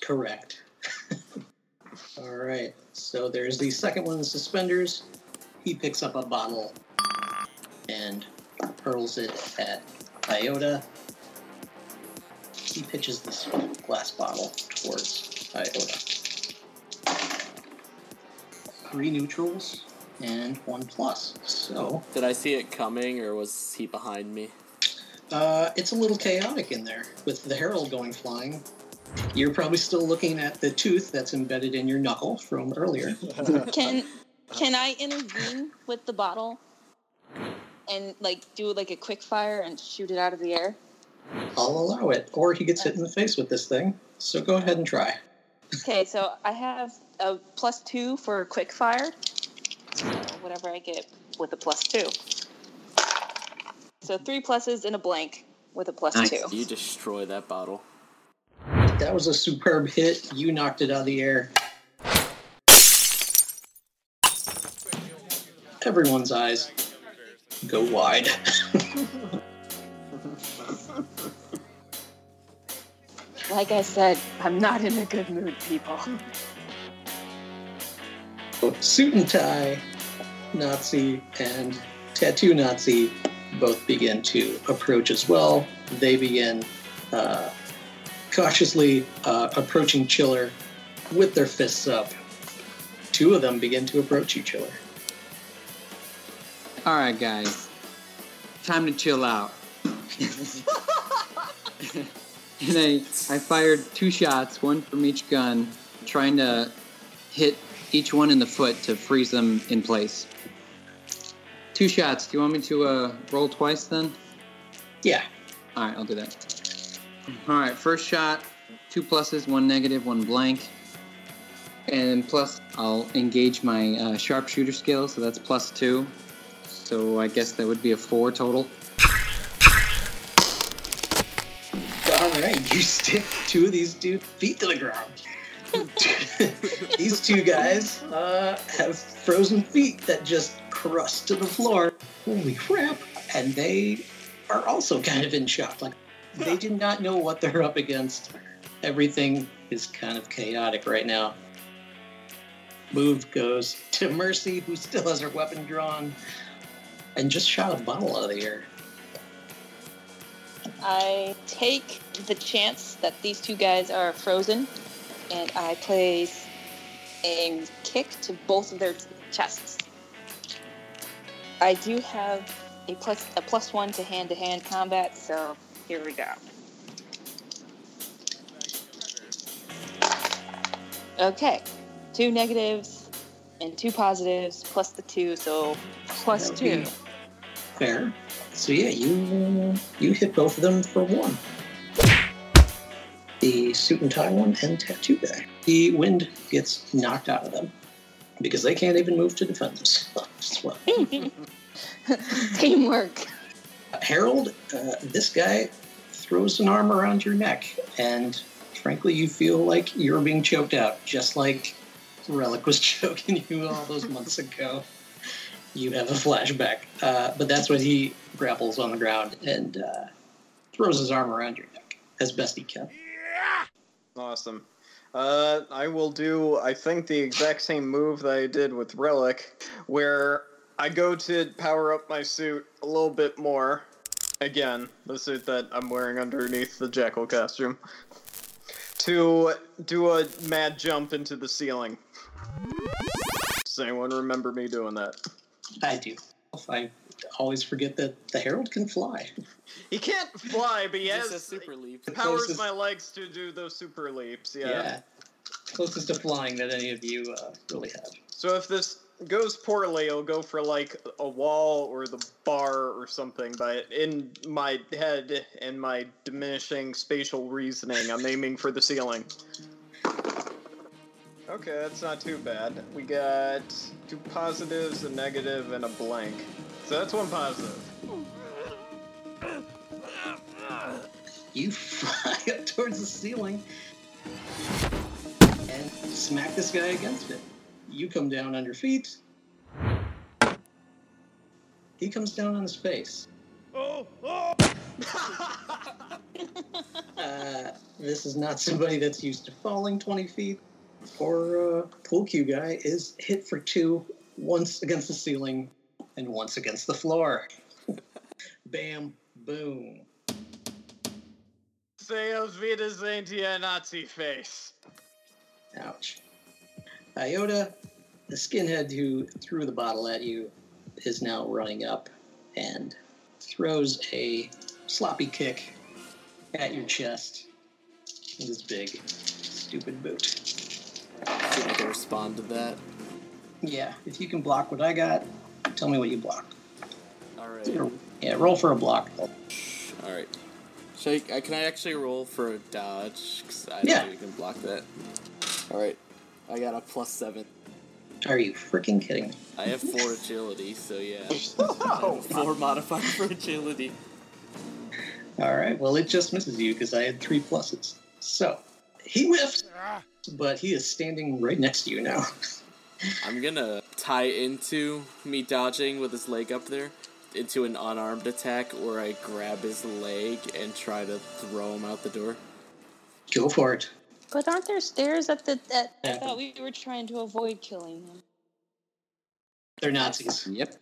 Correct. All right. So there's the second one, in suspenders. He picks up a bottle and hurls it at Iota. He pitches this glass bottle towards Iota. Three neutrals and one plus. So Did I see it coming, or was he behind me? uh, it's a little chaotic in there with the herald going flying. You're probably still looking at the tooth that's embedded in your knuckle from earlier. Can can I intervene with the bottle and like do like a quick fire and shoot it out of the air? I'll allow it. Or he gets hit in the face with this thing. So go ahead and try. Okay, so I have a plus two for quick fire. So whatever I get with a plus two. So three pluses and a blank with a plus Nice. two. You destroy that bottle. That was a superb hit. You knocked it out of the air. Everyone's eyes go wide. Like I said, I'm not in a good mood, people. Suit and tie Nazi and tattoo Nazi both begin to approach as well. They begin uh, cautiously uh, approaching Chiller with their fists up. Two of them begin to approach you, Chiller. All right, guys. Time to chill out. and I, I fired two shots, one from each gun, trying to hit each one in the foot to freeze them in place. Two shots. Do you want me to uh, roll twice then? Yeah, All right, I'll do that. All right, first shot, two pluses, one negative, one blank. And plus, I'll engage my uh, sharpshooter skill, so that's plus two. So I guess that would be a four total. All right, you stick two of these dude feet to the ground. these two guys uh, have frozen feet that just crust to the floor. Holy crap! And they are also kind of in shock. Like they do not know what they're up against. Everything is kind of chaotic right now. Move goes to Mercy, who still has her weapon drawn, and just shot a bottle out of the air. I take the chance that these two guys are frozen, and I place a kick to both of their chests. I do have a plus a plus one to hand to hand combat, so here we go. Okay, two negatives and two positives plus the two, so plus That would be two. Fair. So yeah, you you hit both of them for one. The suit and tie one and tattoo guy. The wind gets knocked out of them because they can't even move to defend themselves. Well, Teamwork. Harold, uh, this guy throws an arm around your neck, and frankly, you feel like you're being choked out, just like Relic was choking you all those months ago. you have a flashback. Uh, but that's when he grapples on the ground and uh, throws his arm around your neck as best he can. Awesome. Uh, I will do, I think, the exact same move that I did with Relic, where I go to power up my suit a little bit more. Again, the suit that I'm wearing underneath the Jackal costume. To do a mad jump into the ceiling. Does anyone remember me doing that? I do. I always forget that the Herald can fly. He can't fly, but he Just a has super leap. powers Closest- my legs to do those super leaps. Yeah. Yeah. Closest to flying that any of you uh, really have. So if this goes poorly, it'll go for like a wall or the bar or something. But in my head and my diminishing spatial reasoning, I'm aiming for the ceiling. Okay, that's not too bad. We got two positives, a negative, and a blank. So that's one positive. You fly up towards the ceiling and smack this guy against it. You come down on your feet. He comes down on his face. Uh, this is not somebody that's used to falling 20 feet. Or uh, pool cue guy is hit for two, once against the ceiling and once against the floor. Bam, boom. Say auf Wiedersehen to your Nazi face. Ouch. Iota, the skinhead who threw the bottle at you, is now running up and throws a sloppy kick at your chest with his big, stupid boot. See if I can respond to that. Yeah, if you can block what I got, tell me what you block. Alright. Yeah, roll for a block. Alright. Should I, uh, can I actually roll for a dodge? Because I Yeah. don't think we can block that. Alright. I got a plus seven. Are you freaking kidding me? I have four agility, so yeah. I have four modifier for agility. All right, well, it just misses you because I had three pluses. So, he whiffs, but he is standing right next to you now. I'm gonna tie into me dodging with his leg up there into an unarmed attack where I grab his leg and try to throw him out the door. Go for it. But aren't there stairs at the? At, I thought we were trying to avoid killing them. They're Nazis. Yep.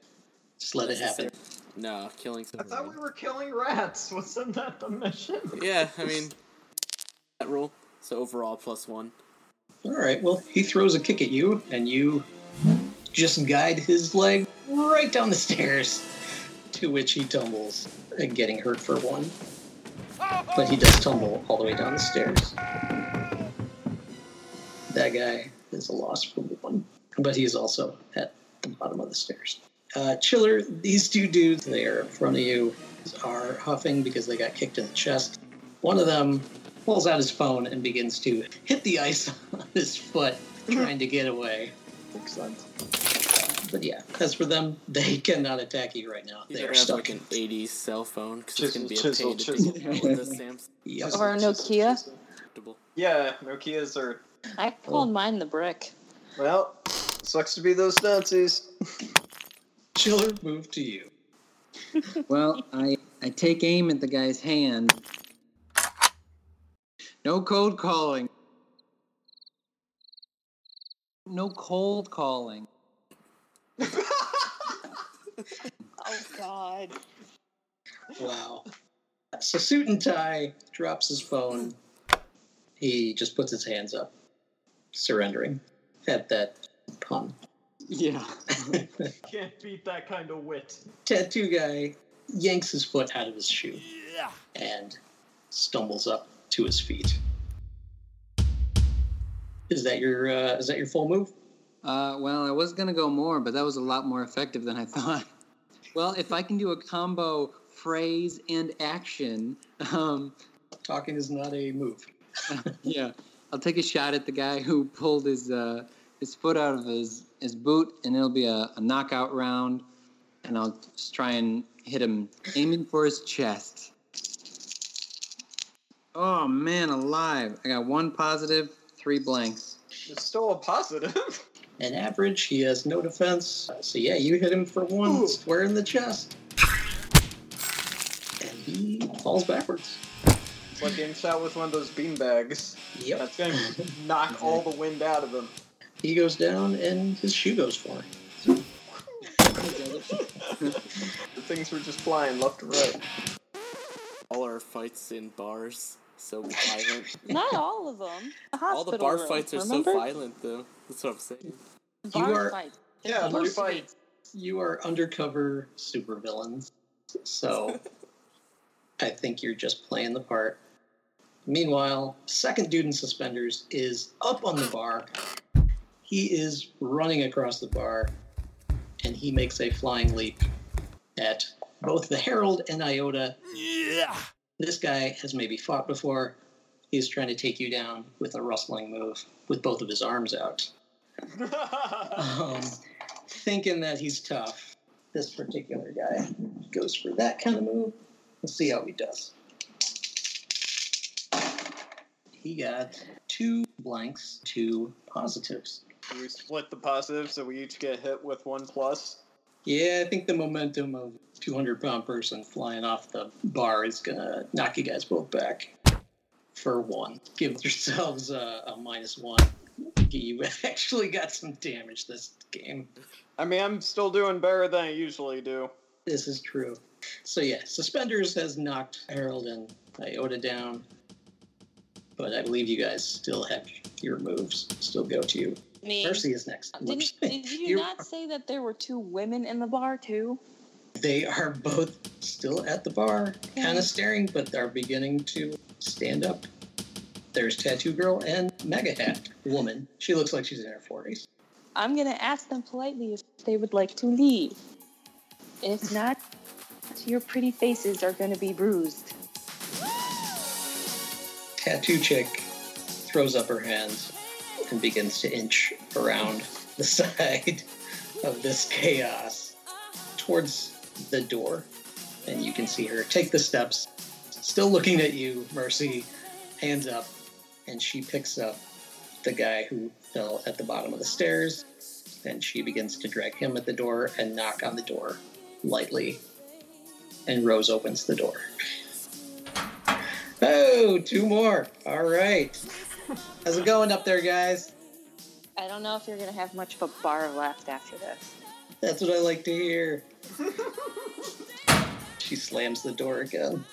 Just let it happen. No, killing I thought we were killing rats. Wasn't that the mission? Yeah, I mean that rule. So overall plus one. All right, well, he throws a kick at you, and you just guide his leg right down the stairs, to which he tumbles, getting hurt for one. But he does tumble all the way down the stairs. That guy is a loss for one, but he is also at the bottom of the stairs. Uh, Chiller, these two dudes, they are in front of you, are huffing because they got kicked in the chest. One of them pulls out his phone and begins to hit the ice on his foot, trying to get away. Makes sense. But yeah, as for them, they cannot attack you right now. They are have stuck. like an 80s cell phone because it's gonna be a Chisel, pain to chisel, pick chisel. up with the Samsung. Yep. Or a Nokia. Yeah, Nokia's are. I called oh. mine the brick. Well, sucks to be those Nazis. Chiller, move to you. Well, I I take aim at the guy's hand. No code calling. No cold calling. Oh God. Wow. So Suit and Tie drops his phone. He just puts his hands up, surrendering at that pun. Yeah. Can't beat that kind of wit. Tattoo guy yanks his foot out of his shoe yeah. and stumbles up to his feet. Is that your uh, is that your full move? Uh, well, I was gonna go more, but that was a lot more effective than I thought. Well, if I can do a combo phrase and action, um, Talking is not a move. yeah, I'll take a shot at the guy who pulled his uh, his foot out of his his boot, and it'll be a, a knockout round. And I'll just try and hit him, aiming for his chest. Oh man, alive! I got one positive, three blanks. It's still a positive. an average. He has no defense. So yeah, you hit him for one Ooh. square in the chest. And he falls backwards. It's like getting shot with one of those beanbags. Yep. That's gonna knock all the wind out of him. He goes down and his shoe goes flying. The things were just flying left and right. All our fights in bars so violent. Not all of them. The All the bar room, fights are remember? so violent, though. That's what I'm saying. Bar are- fights. Yeah, Bar bar fight. fights. You are undercover supervillains, so I think you're just playing the part. Meanwhile, second dude in suspenders is up on the bar. He is running across the bar, and he makes a flying leap at both the Herald and Iota. Yeah. This guy has maybe fought before. He's trying to take you down with a rustling move with both of his arms out. um, thinking that he's tough. This particular guy goes for that kind of move. Let's see how he does. He got two blanks, two positives. we split the positive, so we each get hit with one plus. Yeah, I think the momentum of 200 pound person flying off the bar is gonna knock you guys both back for one. Give yourselves a, a minus one. You actually got some damage this game. I mean, I'm still doing better than I usually do. This is true. So yeah, suspenders has knocked Harold and Iota down, but I believe you guys still have your moves. Still go to you. Mean, Mercy is next. didn't, did you not say that there were two women in the bar too? They are both still at the bar, kind of staring, but are beginning to stand up. There's Tattoo Girl and MAGA Hat Woman. She looks like she's in her 40s. I'm gonna ask them politely if they would like to leave. If not, your pretty faces are gonna be bruised. Tattoo Chick throws up her hands and begins to inch around the side of this chaos towards the door. And you can see her take the steps, still looking at you, Mercy, hands up, and she picks up the guy who fell at the bottom of the stairs. And she begins to drag him at the door and knock on the door lightly. And Rose opens the door. Oh, two more. All right. How's it going up there, guys? I don't know if you're gonna have much of a bar left after this. That's what I like to hear. she slams the door again.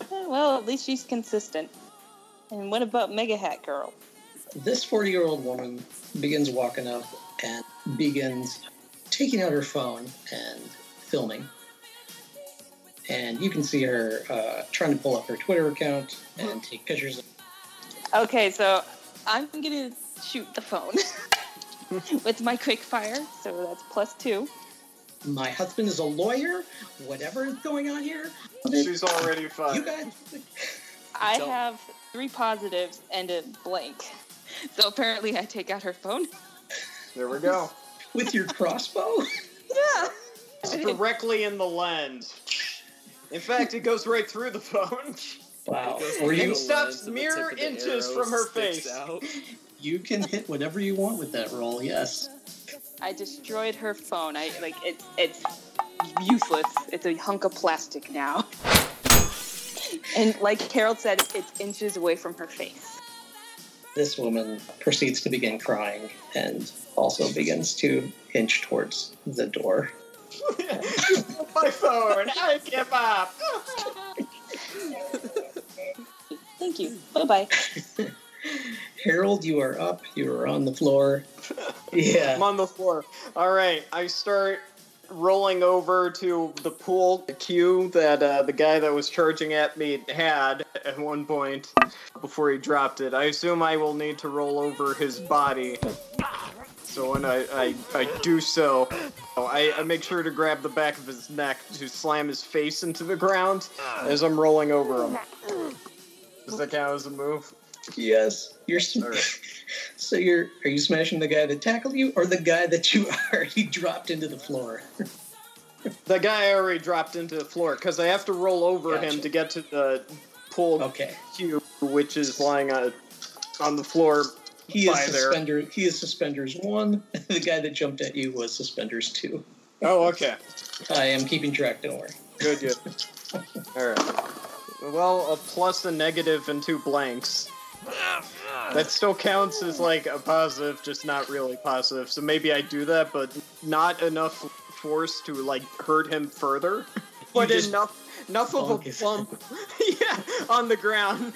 Eh, Well, at least she's consistent. And what about MAGA Hat Girl? This 40 year old woman begins walking up and begins taking out her phone and filming. And you can see her uh, trying to pull up her Twitter account and take pictures. Of Okay, so I'm gonna shoot the phone with my quick fire, so that's plus two. My husband is a lawyer. Whatever is going on here, She's already fine. you guys. I Don't- have three positives and a blank. So apparently I take out her phone. There we go. With your crossbow? Yeah. It's directly in the lens. In fact, it goes right through the phone. Wow. It goes Or through you the stops lens mere tip of the inches from her face. out. you can hit whatever you want with that roll. Yes. I destroyed her phone. I like it's it's useless. It's a hunk of plastic now. And like Carol said, it's inches away from her face. This woman proceeds to begin crying and also begins to inch towards the door. My phone. I give up. Thank you. Bye bye. Harold, you are up. You are on the floor. Yeah. I'm on the floor. All right, I start rolling over to the pool cue that uh, the guy that was charging at me had at one point before he dropped it. I assume I will need to roll over his body. So when I, I, I do so, I, I make sure to grab the back of his neck to slam his face into the ground as I'm rolling over him. Does that count as a move? Yes. You're. Sm- Alright. so you're. Are you smashing the guy that tackled you, or the guy that you already dropped into the floor? The guy already dropped into the floor because I have to roll over him to get to the pool Okay. cube, which is lying on, on the floor He is By there. suspender. He is suspenders one. the guy that jumped at you was suspenders two. Oh, okay. I am keeping track. Don't worry. Good, good. All right. Well, a plus, a negative, and two blanks. That still counts as like a positive, just not really positive. So maybe I do that, but not enough force to like hurt him further. But enough, enough of a bump, yeah, on the ground.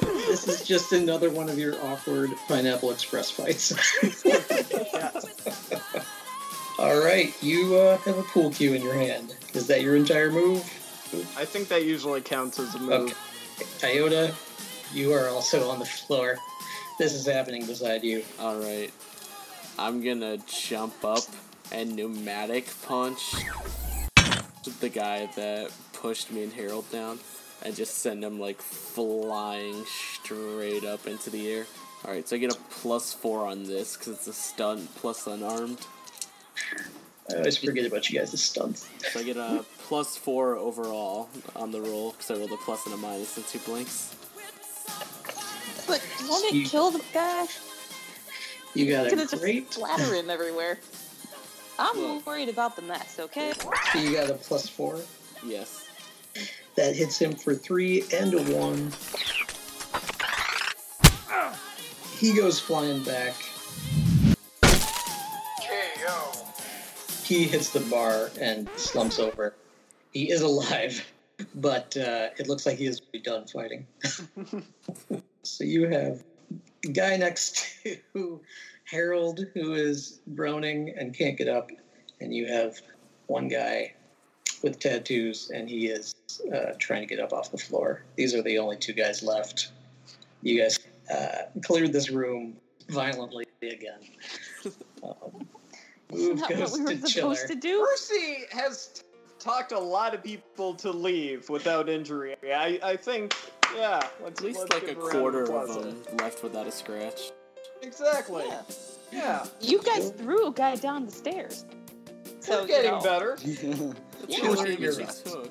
This is just another one of your awkward Pineapple Express fights. All right, you uh, have a pool cue in your hand. Is that your entire move? I think that usually counts as a move. Okay. Iota, you are also on the floor. This is happening beside you. Alright. I'm gonna jump up and pneumatic punch the guy that pushed me and Harold down and just send him like flying straight up into the air. Alright, so I get a plus four on this because it's a stunt plus unarmed. I always forget about you guys' stunts. So I get a plus four overall on the roll because I rolled a plus and a minus and two blinks. But won't You- it kill the guy? You got Gonna a just great. splatter him everywhere. I'm Look. worried about the mess, okay? So you got a plus four. Yes. That hits him for three and a one. He goes flying back. He hits the bar and slumps over. He is alive, but uh, it looks like he is done fighting. so you have a guy next to Harold who is groaning and can't get up, and you have one guy with tattoos and he is uh, trying to get up off the floor. These are the only two guys left. You guys uh, cleared this room violently again. Um, Isn't move that what we were to supposed Chiller. to do? Percy has t- talked a lot of people to leave without injury. I, I think, yeah. Let's, At least let's like a quarter of them left without a scratch. Exactly. Yeah. Yeah. You guys threw a guy down the stairs. So, We're you getting know, better. That's Yeah. how Chiller, damage you're he up. took.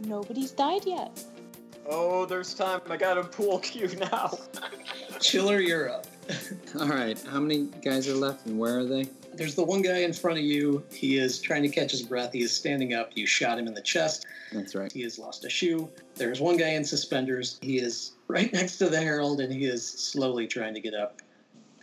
nobody's died yet. Oh, there's time. I got a pool cue now. Chiller, you're up. All right, how many guys are left and where are they? There's the one guy in front of you. He is trying to catch his breath. He is standing up. You shot him in the chest. That's right. He has lost a shoe. There's one guy in suspenders. He is right next to the Herald and he is slowly trying to get up.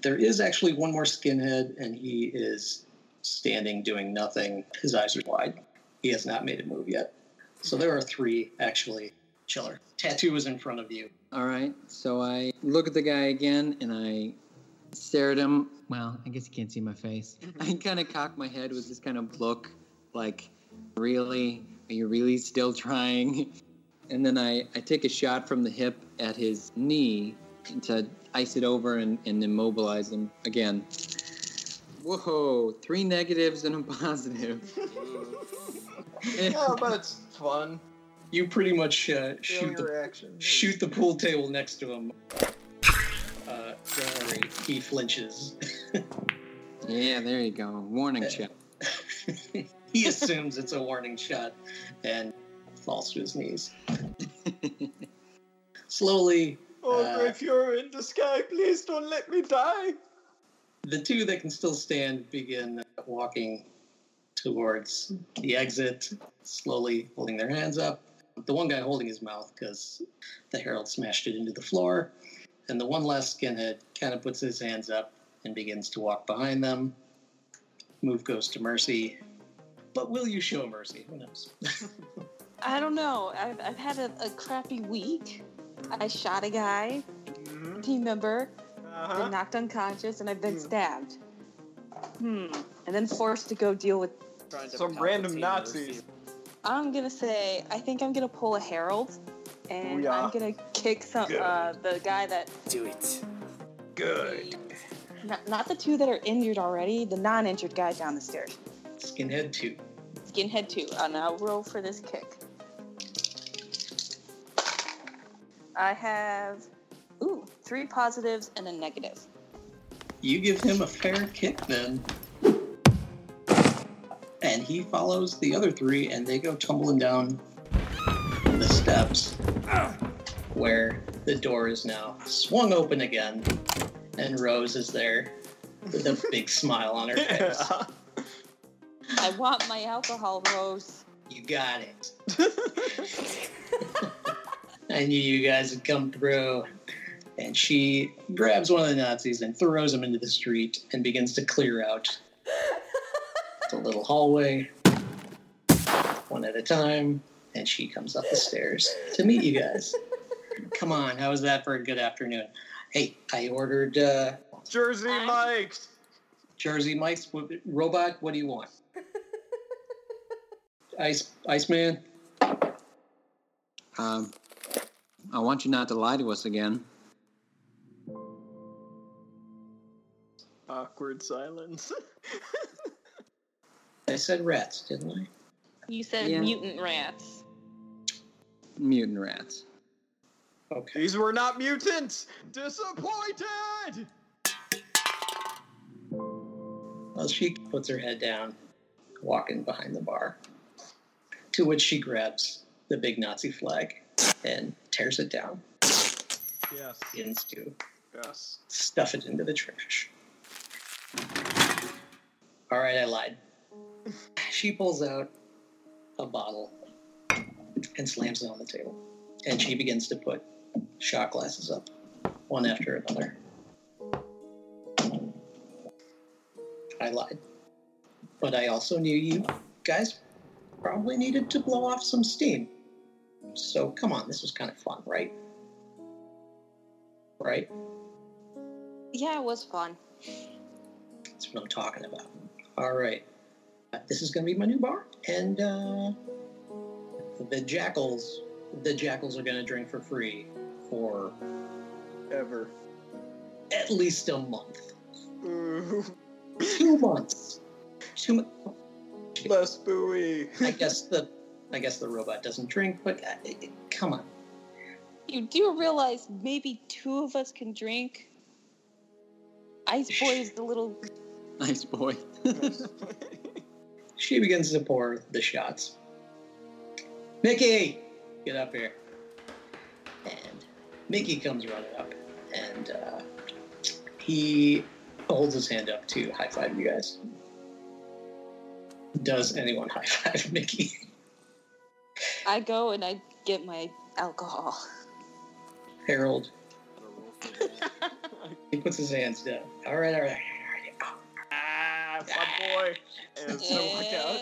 There is actually one more skinhead and he is standing doing nothing. His eyes are wide. He has not made a move yet. So there are three actually. Chiller. Tattoo is in front of you. All right, so I look at the guy again and I stare at him. Well, I guess you can't see my face. I kind of cock my head with this kind of look, like, really? Are you really still trying? And then I, I take a shot from the hip at his knee to ice it over and, and immobilize him again. Whoa, three negatives and a positive. yeah, but it's fun. You pretty much uh, shoot the shoot the pool table next to him. Uh, he flinches. yeah, there you go. Warning shot. he assumes it's a warning shot and falls to his knees. Slowly, Oh, Uh, you're in the sky, please don't let me die. the two that can still stand begin walking towards the exit, slowly holding their hands up. The one guy holding his mouth because the herald smashed it into the floor. And the one last skinhead kind of puts his hands up and begins to walk behind them. Move goes to Mercy. But will you show Mercy? Who knows? I don't know. I've, I've had a, a crappy week. I shot a guy, Mm-hmm. team member, Uh-huh. been knocked unconscious, and I've been Hmm. stabbed. Hmm. And then forced to go deal with. Some random Nazis. I'm gonna say I think I'm gonna pull a Herald, and Booyah. I'm gonna kick some Good. uh, the guy that Do it. Good. not, not the two that are injured already, the non-injured guy down the stairs. Skinhead 2. Skinhead two, and I'll roll for this kick. I have ooh three positives and a negative. You give him a fair kick then. And he follows the other three and they go tumbling down the steps. Where the door is now swung open again, and Rose is there with a big smile on her face. I want my alcohol, Rose. You got it. I knew you guys would come through. And she grabs one of the Nazis and throws him into the street and begins to clear out the little hallway, one at a time. And she comes up the stairs to meet you guys. Come on, how was that for a good afternoon? Hey, I ordered uh, Jersey I'm- Mike's. Jersey Mike's what- robot. What do you want? Ice, Iceman. Um, I want you not to lie to us again. Awkward silence. I said rats, didn't I? You said Yeah. mutant rats. Mutant rats. Okay. These were not mutants. Disappointed. Well, she puts her head down, walking behind the bar, to which she grabs the big Nazi flag and tears it down, Yes. begins to Yes. stuff it into the trash. All right, I lied. She pulls out a bottle and slams it on the table. And she begins to put shot glasses up, one after another. I lied. But I also knew you guys probably needed to blow off some steam. So come on, this was kind of fun, right? Right? Yeah, it was fun. That's what I'm talking about. All right. Uh, This is going to be my new bar. And uh, the jackals, the jackals are going to drink for free for Ever. at least a month. Ooh. Two months. Two months. Less buoy. I guess the I guess the robot doesn't drink, but uh, come on. You do realize maybe two of us can drink? Ice Boy is the little. Nice boy. She begins to pour the shots. Mickey, get up here. And Mickey comes running up, and uh, he holds his hand up to high five you guys. Does anyone high five Mickey? I go and I get my alcohol. Harold. He puts his hands down. All right, all right. ah, fun boy. And so look out.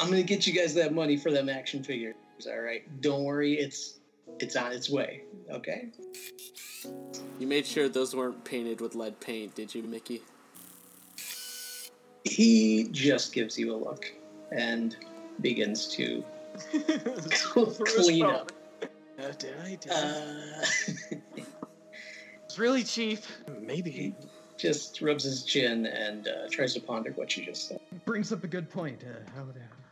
I'm gonna get you guys that money for them action figures. All right. Don't worry, it's it's on its way. Okay. You made sure those weren't painted with lead paint, did you, Mickey? He just gives you a look and begins to clean up. Uh, did I? Did Uh, It's really cheap. Maybe. just rubs his chin and uh, tries to ponder what you just said. Brings up a good point. Uh, how,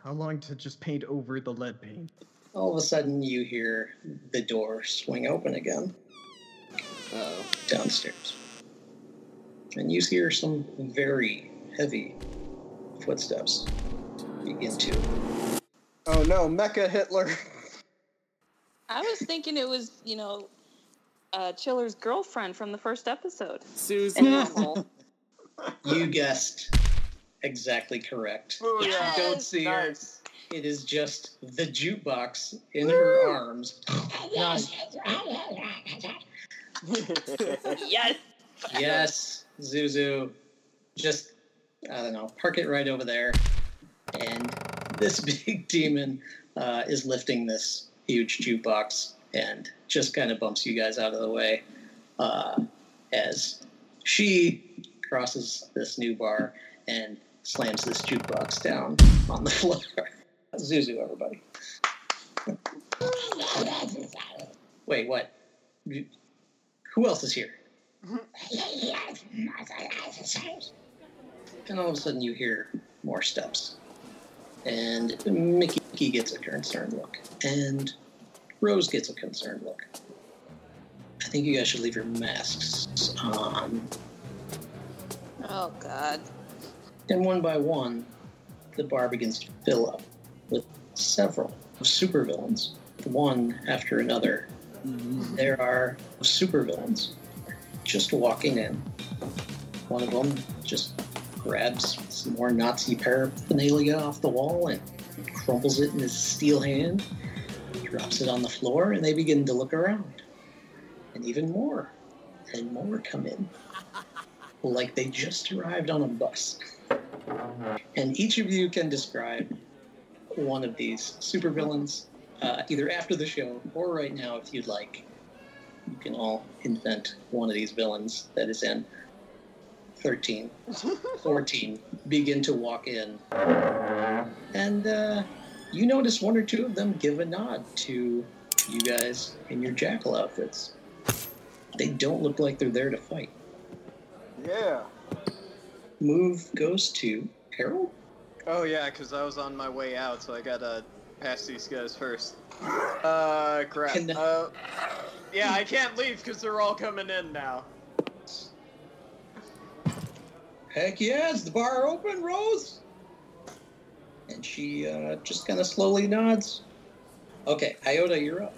how long to just paint over the lead paint? All of a sudden, you hear the door swing open again Uh-oh. downstairs, and you hear some very heavy footsteps begin to. Oh no, Mecha Hitler. I was thinking it was, you know, uh, Chiller's girlfriend from the first episode. Susan. You guessed exactly correct. Oh yeah. You don't see her. Nice. It is just the jukebox in her arms. yes. Yes, Zuzu. Just, I don't know, park it right over there. And this big demon uh, is lifting this huge jukebox and just kind of bumps you guys out of the way uh, as she crosses this new bar and slams this jukebox down on the floor. Zuzu, everybody. Wait, what? Who else is here? And all of a sudden, you hear more steps. And Mickey gets a concerned look. And Rose gets a concerned look. I think you guys should leave your masks on. Oh God. And one by one, the bar begins to fill up with several supervillains, one after another, mm-hmm. there are supervillains just walking in. One of them just grabs some more Nazi paraphernalia off the wall and crumbles it in his steel hand, drops it on the floor, and they begin to look around. And even more and more come in, like they just arrived on a bus. And each of you can describe one of these supervillains, uh, either after the show or right now if you'd like. You can all invent one of these villains that is in 13, 14, begin to walk in. And uh, you notice one or two of them give a nod to you guys in your jackal outfits. They don't look like they're there to fight. Yeah. Move goes to Harold. Oh yeah, because I was on my way out, so I gotta pass these guys first. Uh, crap. Can- Uh, yeah, I can't leave because they're all coming in now. Heck yeah, is the bar open, Rose? And she uh, just kind of slowly nods. Okay, Iota, you're up.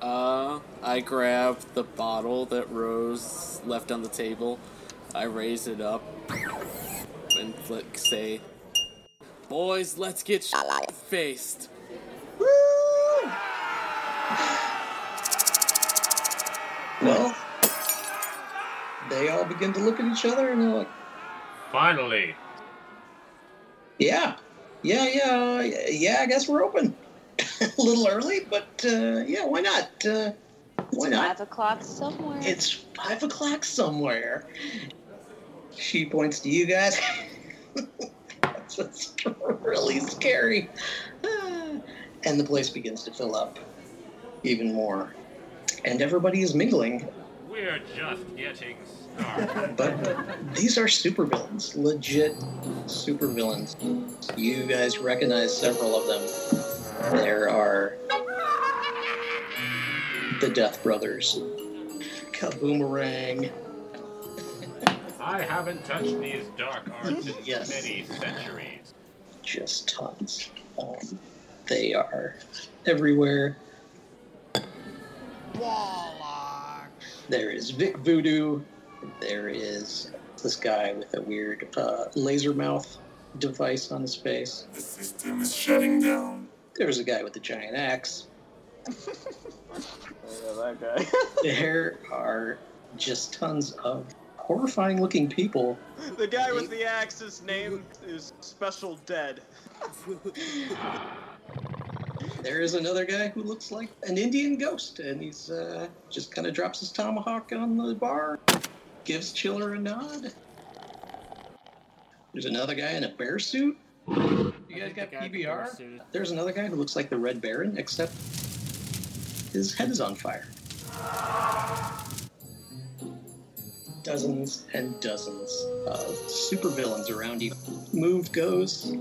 Uh, I grab the bottle that Rose left on the table. I raise it up and flick say, "Boys, let's get sh- faced." Well, they all begin to look at each other and they're like, Finally. yeah, yeah, yeah, yeah, I guess we're open. A little early, but uh, yeah, why not? Uh, why It's not? five o'clock somewhere. It's five o'clock somewhere. She points to you guys. That's what's really scary. And the place begins to fill up even more. And everybody is mingling. We're just getting started. But these are supervillains, legit supervillains. You guys recognize several of them. There are the Death Brothers, Kaboomerang, I haven't touched these dark arts in Yes. many centuries. just tons. Um, they are everywhere. There is Vic Voodoo. There is this guy with a weird uh, laser mouth device on his face. The system is shutting down. There's a guy with a giant axe. Yeah, that guy. There are just tons of horrifying looking people. the guy with the axe's name is Special Dead. There is another guy who looks like an Indian ghost, and he's uh, just kind of drops his tomahawk on the bar, gives Chiller a nod. There's another guy in a bear suit. You guys got The guy with the PBR? There's another guy who looks like the Red Baron, except his head is on fire. Dozens and dozens of supervillains around you. Move goes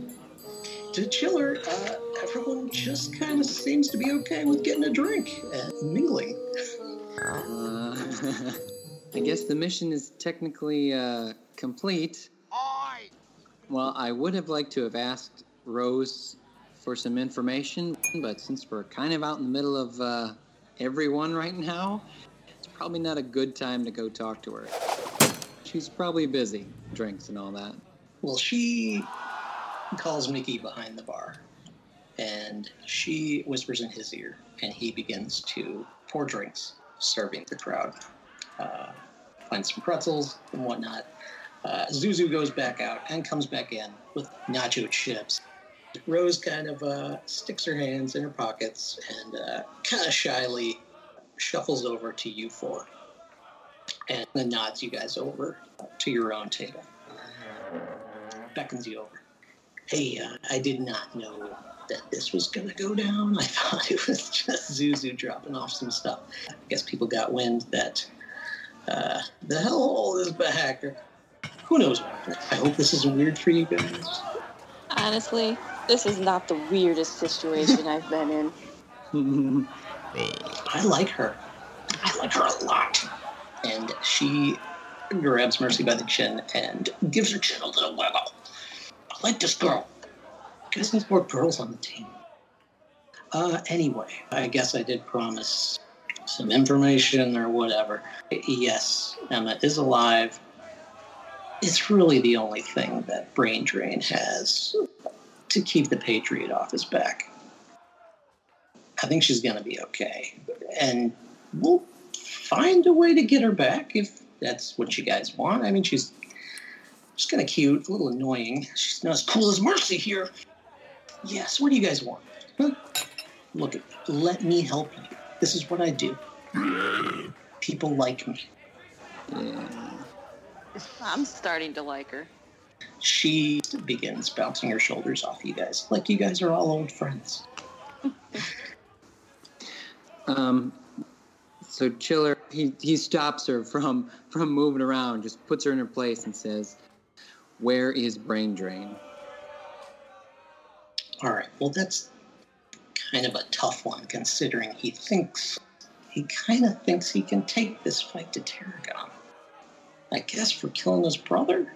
to Chiller. Uh, everyone just kind of seems to be okay with getting a drink and mingling. Uh, I guess the mission is technically uh, complete. Well, I would have liked to have asked Rose for some information, but since we're kind of out in the middle of uh, everyone right now, it's probably not a good time to go talk to her. She's probably busy, drinks and all that. Well, she calls Mickey behind the bar, and she whispers in his ear, and he begins to pour drinks, serving the crowd. Uh, finds some pretzels and whatnot. Uh, Zuzu goes back out and comes back in with nacho chips. Rose kind of uh, sticks her hands in her pockets and uh, kind of shyly shuffles over to you four and then nods you guys over to your own table. Beckons you over. Hey, uh, I did not know that this was going to go down. I thought it was just Zuzu dropping off some stuff. I guess people got wind that uh, the hellhole is back. Or who knows. I hope this isn't weird for you guys. Honestly, this is not the weirdest situation I've been in. I like her. I like her a lot. And she grabs Mercy by the chin and gives her chin a little wiggle. I like this girl. Guys need more girls on the team. Uh, anyway, I guess I did promise some information or whatever. Yes, Emma is alive. It's really the only thing that Brain Drain has to keep the Patriot off his back. I think she's going to be okay. And we'll find a way to get her back if that's what you guys want. I mean, she's just kind of cute, a little annoying. She's not as cool as Mercy here. Yes, what do you guys want? Huh? Look, let me help you. This is what I do. People like me. Yeah. I'm starting to like her. She begins bouncing her shoulders off you guys, like you guys are all old friends. Um, so Chiller, he, he stops her from from moving around, just puts her in her place and says, "Where is Brain Drain?" All right, well, that's kind of a tough one considering he thinks, he kind of thinks he can take this fight to Tarragon. I guess for killing his brother?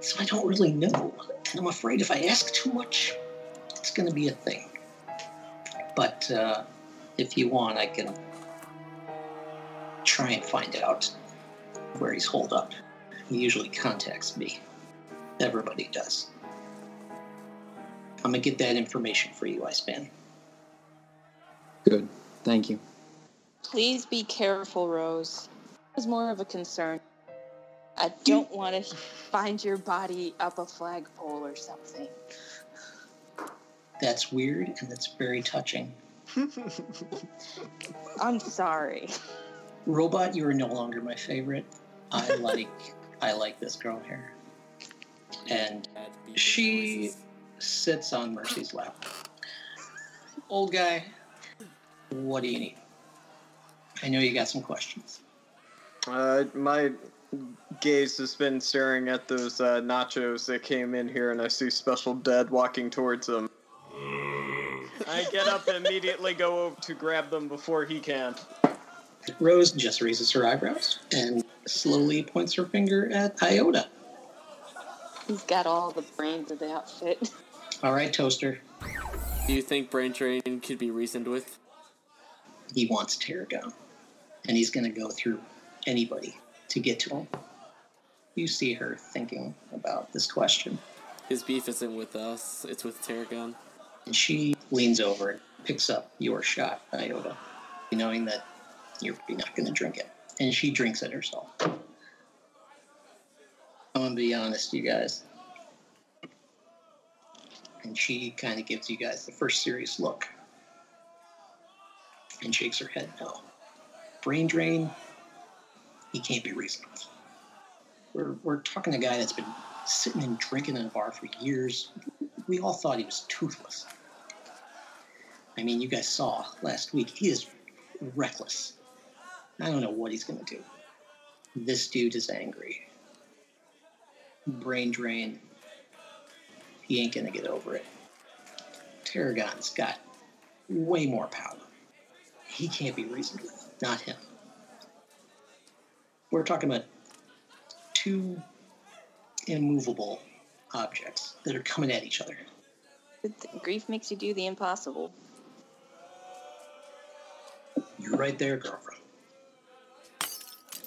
So I don't really know. And I'm afraid if I ask too much, it's going to be a thing. But uh, if you want, I can try and find out where he's holed up. He usually contacts me. Everybody does. I'm gonna get that information for you, Iceman. Good, thank you. Please be careful, Rose. It's more of a concern. I don't hmm. want to find your body up a flagpole or something. That's weird and that's very touching. I'm sorry. Robot, you are no longer my favorite. I like I like this girl here. And She- sits on Mercy's lap. Old guy, what do you need? I know you got some questions. Uh, my gaze has been staring at those uh, nachos that came in here, and I see Special Dead walking towards them. I get up and immediately go over to grab them before he can. Rose just raises her eyebrows and slowly points her finger at Iota. He's got all the brains of the outfit. All right, Toaster. Do you think Brain Drain could be reasoned with? He wants Tarragon, and he's going to go through anybody to get to him. You see her thinking about this question, His beef isn't with us, it's with Tarragon. And she leans over and picks up your shot, Iota, knowing that you're not going to drink it. And she drinks it herself. I'm going to be honest, you guys. And she kind of gives you guys the first serious look and shakes her head no. Brain drain, he can't be reasonable. We're, we're talking to a guy that's been sitting and drinking in a bar for years. We all thought he was toothless. I mean, you guys saw last week, he is reckless. I don't know what he's going to do. This dude is angry. Brain drain, he ain't going to get over it. Tarragon's got way more power. He can't be reasoned with, not him. We're talking about two immovable objects that are coming at each other. Grief makes you do the impossible. You're right there, girlfriend.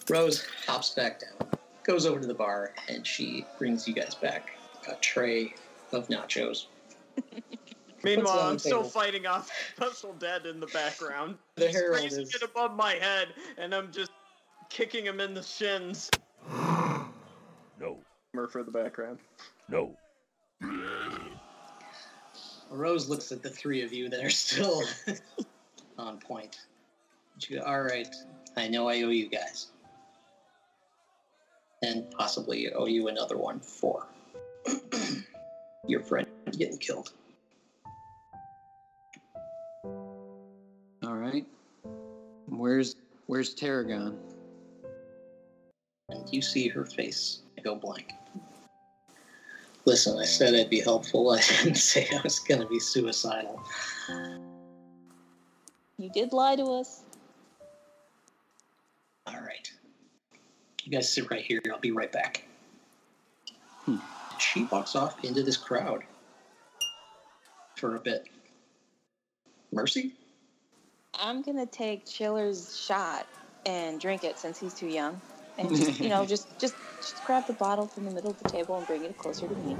Rose hops back down, goes over to the bar, and she brings you guys back a tray of nachos. Meanwhile, I'm still fighting off Special Dead in the background. The He's Herald raising is- it above my head, and I'm just kicking him in the shins. No, For the background. no. Rose looks at the three of you that are still on point. She All right, I know I owe you guys. And possibly owe you another one for your friend getting killed. All right. Where's Where's Tarragon? and you see her face go blank. Listen, I said I'd be helpful. I didn't say I was going to be suicidal. You did lie to us. All right. You guys sit right here. I'll be right back. Hmm. She walks off into this crowd for a bit. Mercy, I'm gonna take Chiller's shot and drink it since he's too young, and just you know just just just grab the bottle from the middle of the table and bring it closer to me.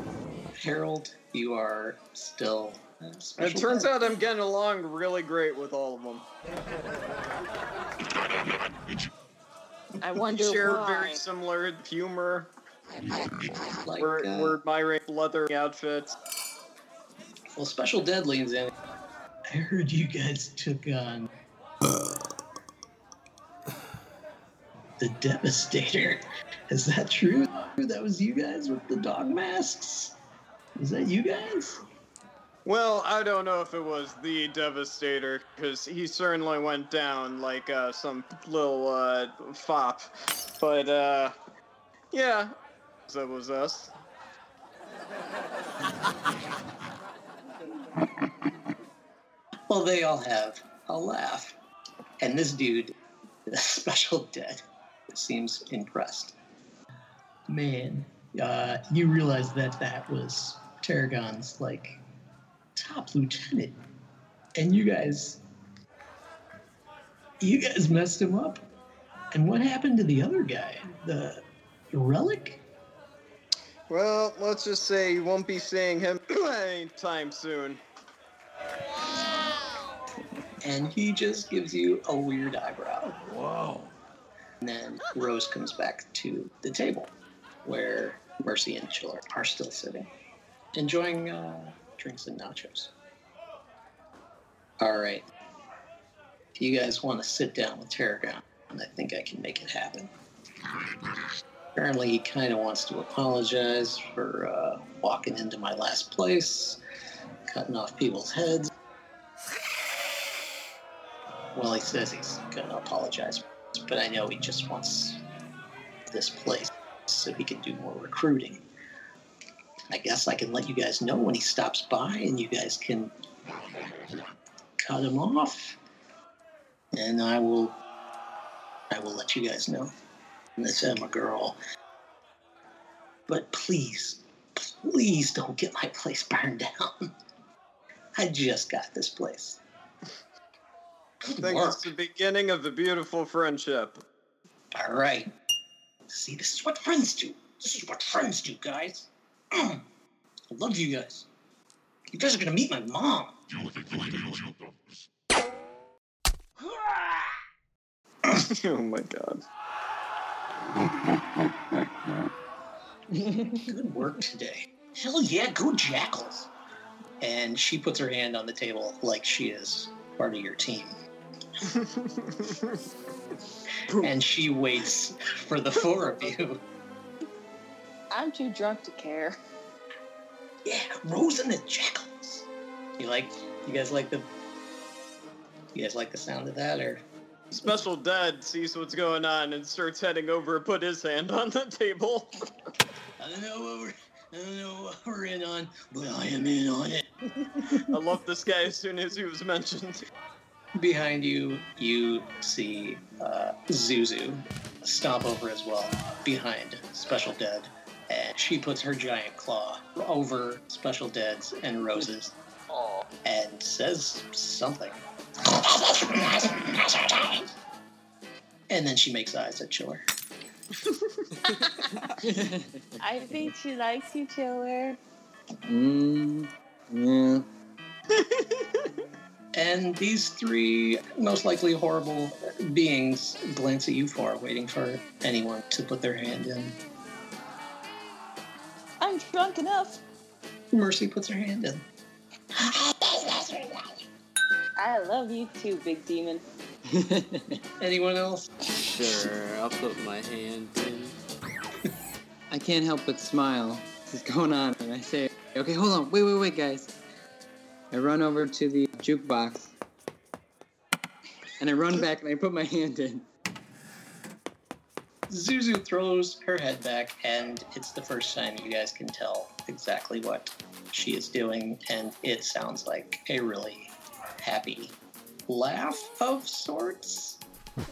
Harold, you are still. uh, it turns ed. out I'm getting along really great with all of them. I We wonder share why. very similar humor. Like, we're, uh, we're admiring leather outfits. Well, Special Dead leans in. I heard you guys took on the Devastator. Is that true? That was you guys with the dog masks? Is that you guys? Well, I don't know if it was the Devastator, because he certainly went down like uh, some little uh, fop. But, uh, yeah, that was us. Well, they all have a laugh. And this dude, the Special Dead, seems impressed. Man, uh, you realize that that was Tarragon's, like, top lieutenant. And you guys. You guys messed him up. And what happened to the other guy? The relic? Well, let's just say you won't be seeing him anytime soon. And he just gives you a weird eyebrow. Whoa. And then Rose comes back to the table where Mercy and Chiller are still sitting, enjoying uh, drinks and nachos. All right. If you guys want to sit down with Tarragon, I think I can make it happen. Apparently, he kind of wants to apologize for uh, walking into my last place, cutting off people's heads. Well, he says he's going to apologize, but I know he just wants this place so he can do more recruiting. I guess I can let you guys know when he stops by and you guys can cut him off. And I will I will let you guys know. Miss Emma girl. But please, please don't get my place burned down. I just got this place. I think work. it's the beginning of a beautiful friendship. All right. See, this is what friends do. This is what friends do, guys. I love you guys. You guys are gonna meet my mom. oh my god. Good work today. Hell yeah, go Jackals. And she puts her hand on the table like she is part of your team. and she waits for the four of you. I'm too drunk to care. Yeah, Rose and the Jackals. You like? You guys like the? You guys like the sound of that, or? Special Dad sees what's going on and starts heading over to put his hand on the table. I don't know what we're. I don't know what we're in on, but I am in on it. I love this guy as soon as he was mentioned. Behind you, you see uh, Zuzu stomp over as well, behind Special Dead. And she puts her giant claw over Special Dead's and Rose's and says something. And then she makes eyes at Chiller. I think she likes you, Chiller. Mm, yeah. And these three most likely horrible beings glance at you for, waiting for anyone to put their hand in. I'm drunk enough. Mercy puts her hand in. I love you too, big demon. Anyone else? Sure, I'll put my hand in. I can't help but smile. What's going on? And I say, okay, hold on. Wait, wait, wait, guys. I run over to the jukebox. And I run back and I put my hand in. Zuzu throws her head back, and it's the first time you guys can tell exactly what she is doing, and it sounds like a really happy laugh of sorts.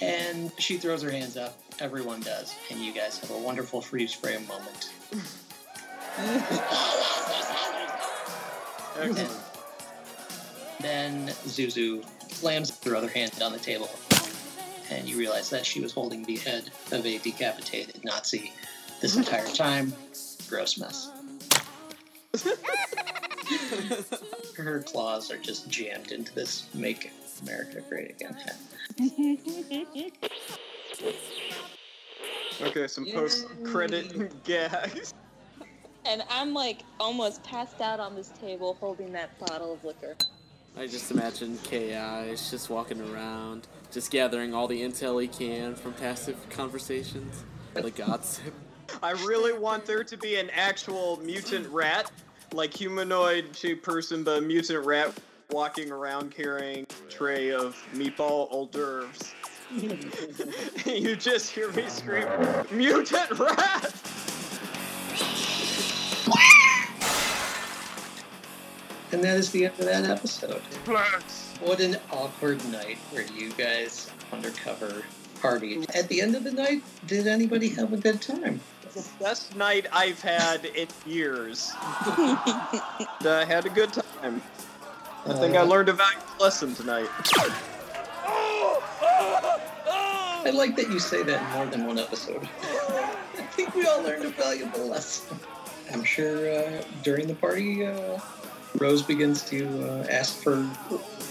and she throws her hands up. Everyone does, and you guys have a wonderful freeze frame moment. Excellent. Then then Zuzu slams her other hand on the table, and you realize that she was holding the head of a decapitated Nazi this entire time. Gross mess. her claws are just jammed into this "Make America Great Again" head. Okay, some post-credit gags. And I'm like almost passed out on this table holding that bottle of liquor. I just imagine Ki is just walking around, just gathering all the intel he can from passive conversations, the gossip. I really want there to be an actual mutant rat, like humanoid shaped person, but a mutant rat walking around carrying a tray of meatball hors d'oeuvres. you just hear me scream, mutant rat! And that is the end of that episode. What an awkward night where you guys undercover party. At the end of the night, did anybody have a good time? The best night I've had in years. I had a good time. I think I Uh, learned a valuable lesson tonight. I like that you say that in more than one episode. I think we all learned a valuable lesson. I'm sure uh, during the party, uh, Rose begins to uh, ask for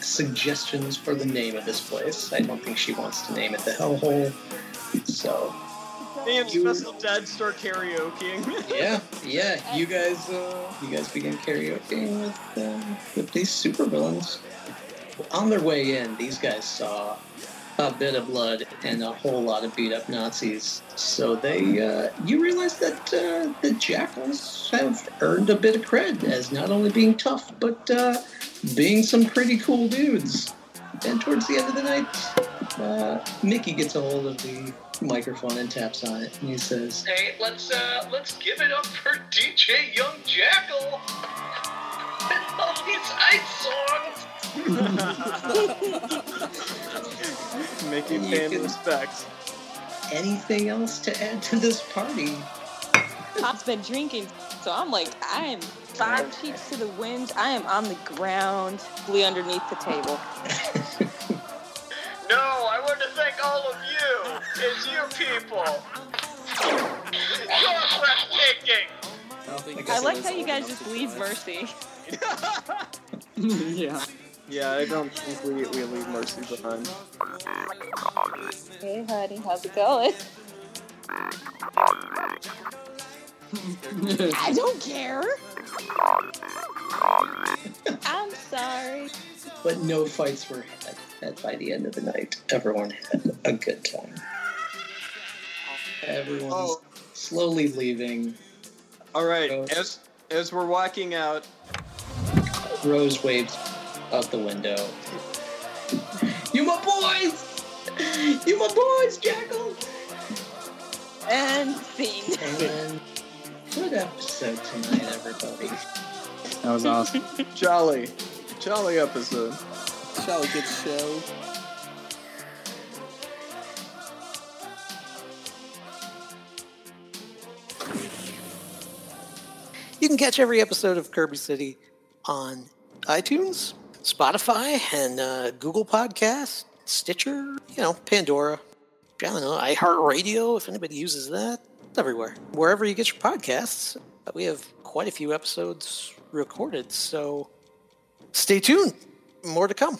suggestions for the name of this place. I don't think she wants to name it the Hellhole. So, and You- Special Dad start karaokeing. yeah, yeah, you guys, uh, you guys begin karaokeing with uh, with these supervillains. On their way in, these guys saw a bit of blood and a whole lot of beat up Nazis. So they, uh, you realize that uh, the jackals have earned a bit of cred as not only being tough, but uh, being some pretty cool dudes. And towards the end of the night, uh, Mickey gets a hold of the microphone and taps on it, and he says, "Hey, let's uh, let's give it up for DJ Young Jackal and all these ice songs." Making You fan respect. Anything else to add to this party? Pop's been drinking, so I'm like, I am five cheeks to the wind. I am on the ground, flee underneath the table. No, I want to thank all of you. It's you people. You're breathtaking. I I like how you guys just leave. Mercy. yeah. Yeah, I don't think we, we leave Mercy behind. Hey, honey, how's it going? I don't care. I'm sorry. But no fights were had. And by the end of the night, everyone had a good time. Everyone's Oh. slowly leaving. All right, Rose. as as we're walking out, Rose waves out the window. You my boys! You my boys, Jackal! And scene. And good episode tonight, everybody. That was awesome. jolly, jolly episode. Jolly good show. You can catch every episode of Kirby City on iTunes, Spotify, and uh, Google Podcasts, Stitcher, you know, Pandora. I don't know, iHeartRadio, if anybody uses that. It's everywhere. Wherever you get your podcasts, uh, we have quite a few episodes recorded, so stay tuned. More to come.